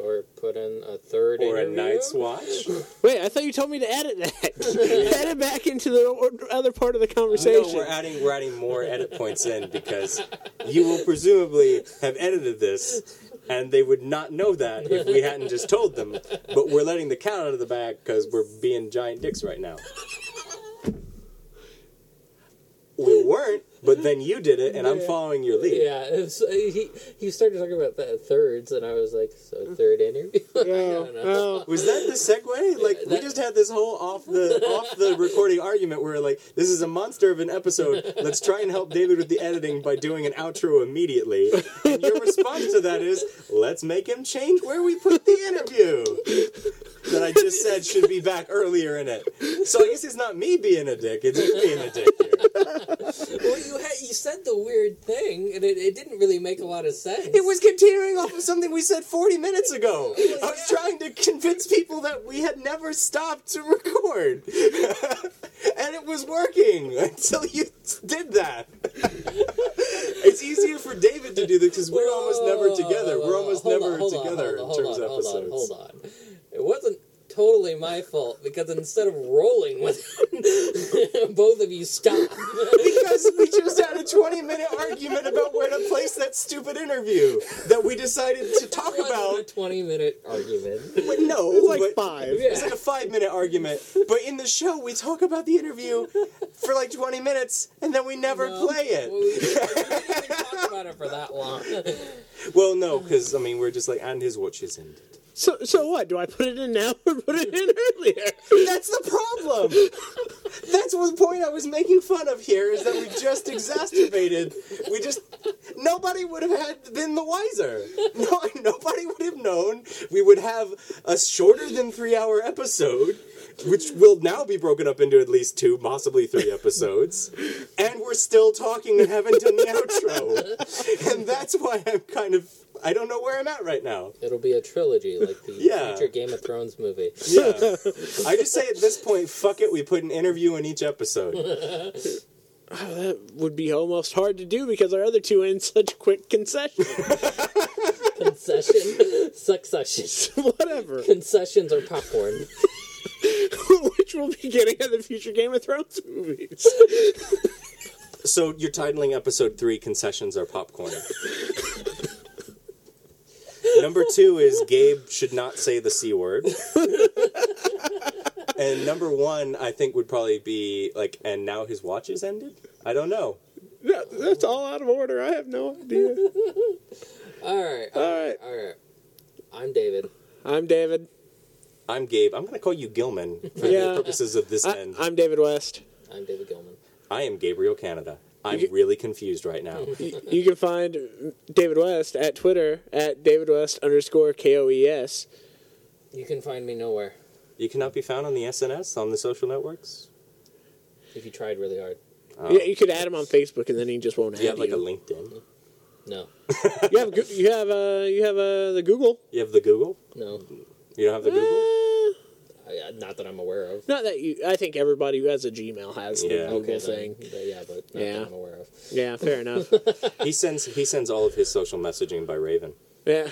Or put in a third or a night's watch. (laughs) Wait, I thought you told me to edit that. (laughs) edit back into the other part of the conversation. No, conversation. we're adding we're adding more edit points in because you will presumably have edited this, and they would not know that if we hadn't just told them. But we're letting the cat out of the bag because we're being giant dicks right now. We weren't, but then you did it, and I'm following your lead. Yeah, it was, he he started talking about the thirds, and I was like, so third interview. (laughs) I don't know. oh, Was that the segue? Like we that- just had this whole off the off the recording argument where like this is a monster of an episode. Let's try and help David with the editing by doing an outro immediately. And your response to that is, let's make him change where we put the interview. That I just said should be back earlier in it. So I guess it's not me being a dick; it's you being a dick here. well, you had you said the weird thing, and it, it didn't really make a lot of sense. It was continuing off of something we said 40 minutes ago. I was trying to convince people that we had never stopped to record. (laughs) and it was working until you did that. it's easier for David to do this because we're almost never together. We're almost never on, hold on, together in terms of episodes. Hold on, hold on. It wasn't totally my fault because instead of rolling with it, (laughs) both of you stopped. Because we (laughs) just had a 20 minute argument about where to place that stupid interview that we decided to talk It wasn't about. a twenty-minute argument. But no, it's like but- five. It's like a five minute argument. But in the show, we talk about the interview for like 20 minutes and then we never No. play it. Well, we didn't talk about it for that long. (laughs) Well, no, because, I mean, we're just like, and his watch is ended. So so what? Do I put it in now or put it in earlier? That's the problem! That's the point I was making fun of here is that we just exacerbated. We just. Nobody would have had been the wiser. No, nobody would have known. We would have a shorter than three hour episode, which will now be broken up into at least two, possibly three episodes. And we're still talking and haven't done the (laughs) outro. And that's why I'm kind of. I don't know where I'm at right now. It'll be a trilogy, like the (laughs) Yeah. future Game of Thrones movie. Yeah. (laughs) I just say at this point, fuck it, we put an interview in each episode. Oh, That would be almost hard to do because our other two end such quick concessions. Concession, succession. Whatever. Concessions are popcorn. (laughs) which we'll be getting in the future Game of Thrones movies. So you're titling episode three "Concessions Are Popcorn." number two is Gabe should not say the c word. and number one, I think, would probably be like, and now his watch is ended. I don't know. That- That's all out of order. I have no idea. All right. All All right. right. All right. I'm David. I'm David. I'm Gabe. I'm going to call you Gilman for Yeah. the purposes of this I, end. I'm David West. I'm David Gilman. I am Gabriel Canada. I'm You- really confused right now. (laughs) You, you can find David West at Twitter at David West underscore K O E S. You can find me nowhere You cannot be found on the SNS on the social networks. if you tried really hard. Um, Yeah, you could add him on Facebook, and then he just won't add you have like a you. LinkedIn. No. You have Goo- you have uh you have uh the Google. You have the Google. No. You don't have the Google. Uh, not that I'm aware of. not that you. I think everybody who has a Gmail has the Yeah. Google Okay, thing. then. But yeah, but not Yeah. that I'm aware of. Yeah, fair enough. (laughs) He sends he sends all of his social messaging by Raven. Yeah.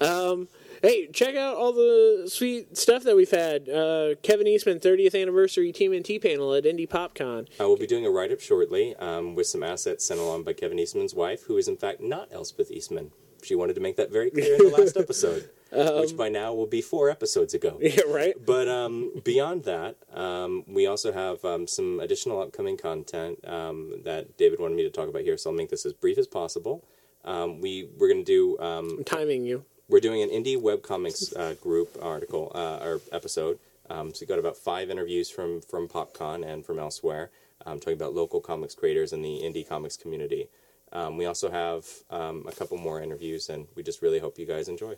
(laughs) um, hey, check out all the sweet stuff that we've had. Uh, Kevin Eastman 30th anniversary TMNT panel at Indie PopCon. I will be doing a write up shortly um, with some assets sent along by Kevin Eastman's wife, who is in fact not Elspeth Eastman. She wanted to make that very clear in the last (laughs) episode, which by now will be four episodes ago. (laughs) Yeah, right. But um, beyond that, um, we also have um, some additional upcoming content um, that David wanted me to talk about here, so I'll make this as brief as possible. Um, we we're going to do um, I'm timing you. we're doing an indie webcomics uh, group article uh, or episode. Um, so we got about five interviews from from PopCon and from elsewhere, um, talking about local comics creators in the indie comics community. Um, we also have um, a couple more interviews, and we just really hope you guys enjoy.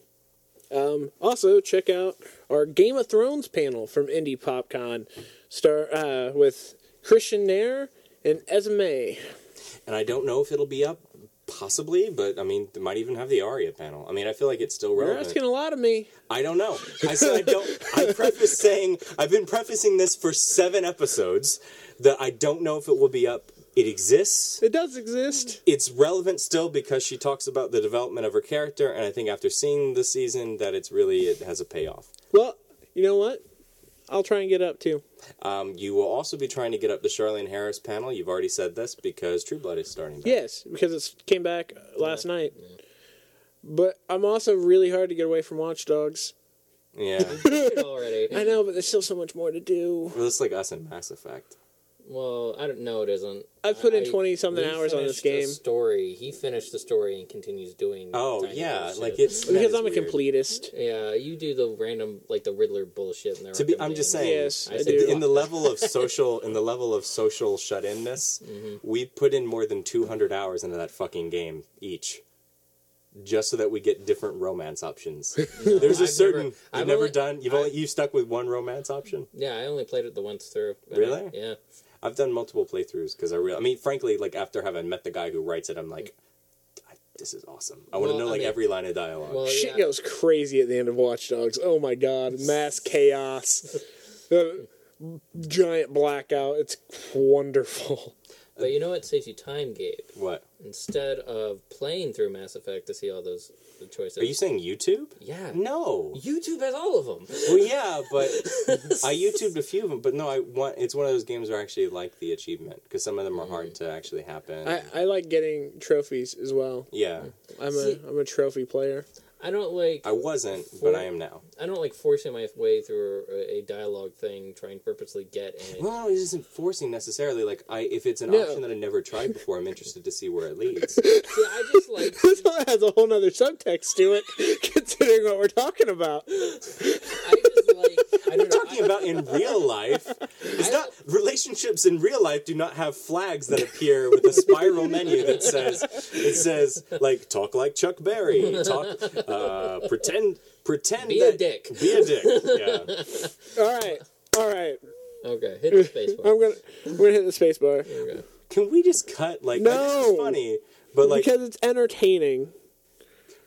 Um, also, check out our Game of Thrones panel from Indie PopCon, star uh, with Kristian Nairn and Esme. And I don't know if it'll be up, possibly, but I mean, they might even have the Aria panel. I mean, I feel like it's still relevant. You're asking a lot of me. I don't know. I said I don't. I (laughs) preface saying I've been prefacing this for seven episodes that I don't know if it will be up. It exists. It does exist. It's relevant still because she talks about the development of her character, and I think after seeing the season, that it's really it has a payoff. Well, you know what? I'll try and get up too. Um, you will also be trying to get up the Charlaine Harris panel. You've already said this because True Blood is starting. Back. Yes, because it came back last night. But I'm also really hard to get away from Watch Dogs. Yeah. (laughs) already. I know, but there's still so much more to do. well, it's like us in Mass Effect. Well, I don't know. It isn't. I've put in I- 20 something he hours on this finished the game. story. He finished the story and continues doing. Oh tiny yeah, bullshit. like it's that Because is I'm a weird. completist. Yeah, you do the random like the Riddler bullshit. In the To be, Arkham I'm just games. saying. Yes, I I do. in the level of (laughs) social in the level of social shut-inness Mm-hmm. we put in more than 200 hours into that fucking game each just so that we get different romance options (laughs) there's a I've certain never- you've I've never only- done you've only you stuck with one romance option Yeah, I only played it the once through. and Really? I- yeah. I've done multiple playthroughs because i really i mean frankly like after having met the guy who writes it i'm like I, this is awesome i want to Well, know I like mean- every line of dialogue Well, Shit yeah. goes crazy at the end of Watch Dogs. Oh my god, mass (laughs) chaos. The giant blackout. It's wonderful. But you know what saves you time, Gabe? what Instead of playing through Mass Effect to see all those the choices. are you saying youtube Yeah. no YouTube has all of them. Well, yeah, but (laughs) I YouTubed a few of them, but no, I want. It's one of those games where I actually like the achievement because some of them are mm. hard to actually happen. I, I like getting trophies as well. yeah, mm. I'm See- a I'm a trophy player. I don't like. I wasn't, but I am now. I don't like forcing my way through a, a dialogue thing, trying to purposely get in. Well, it isn't forcing necessarily. Like, I if it's an No. option that I never tried before, I'm interested to see where it leads. (laughs) See, I just like. (laughs) This one has a whole nother subtext to it, (laughs) considering what we're talking about. I just like. I don't know. Talking about in real life, it's not relationships in real life do not have flags that appear with a spiral menu that says it says like talk like Chuck Berry, talk, uh, pretend, pretend Be a dick. be a dick. Yeah. All right, all right. Okay, hit the space bar. I'm gonna I'm gonna hit the space bar Okay. Can we just cut like I- this is No. funny, but like because it's entertaining.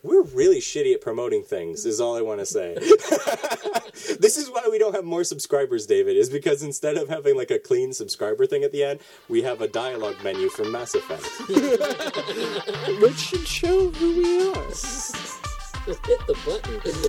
We're really shitty at promoting things. Is all I want to say. (laughs) this is why we don't have more subscribers, David. Is because instead of having like a clean subscriber thing at the end, we have a dialogue menu from Mass Effect. (laughs) Which should show who we are. (laughs) Just hit the button.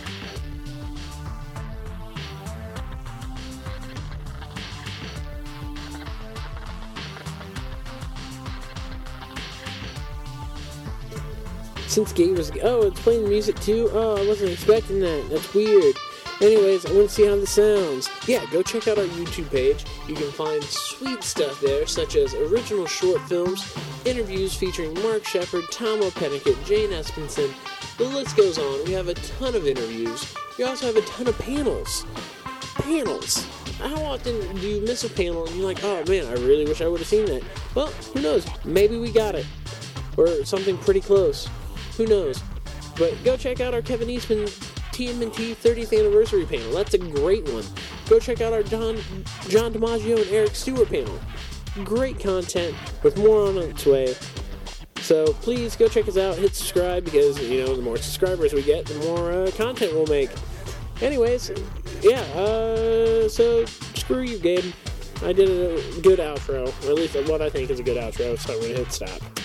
Since Gabe was oh, it's playing music too. Oh, I wasn't expecting that. That's weird. Anyways, I want to see how this sounds. Yeah, go check out our YouTube page. You can find sweet stuff there, such as original short films, interviews featuring Mark Sheppard, Tom O'Pennicott, Jane Espenson. The list goes on. We have a ton of interviews. We also have a ton of panels. Panels. How often do you miss a panel and you're like, oh man, I really wish I would have seen that? Well, who knows? Maybe we got it. Or something pretty close. Who knows? But go check out our Kevin Eastman TMNT 30th anniversary panel. That's a great one. Go check out our John John DiMaggio and Eric Stewart panel. Great content with more on its way. So please go check us out. Hit subscribe because you know the more subscribers we get, the more uh, content we'll make. Anyways, yeah. Uh, so screw you, Gabe. I did a good outro, or at least what I think is a good outro. So I'm gonna hit stop.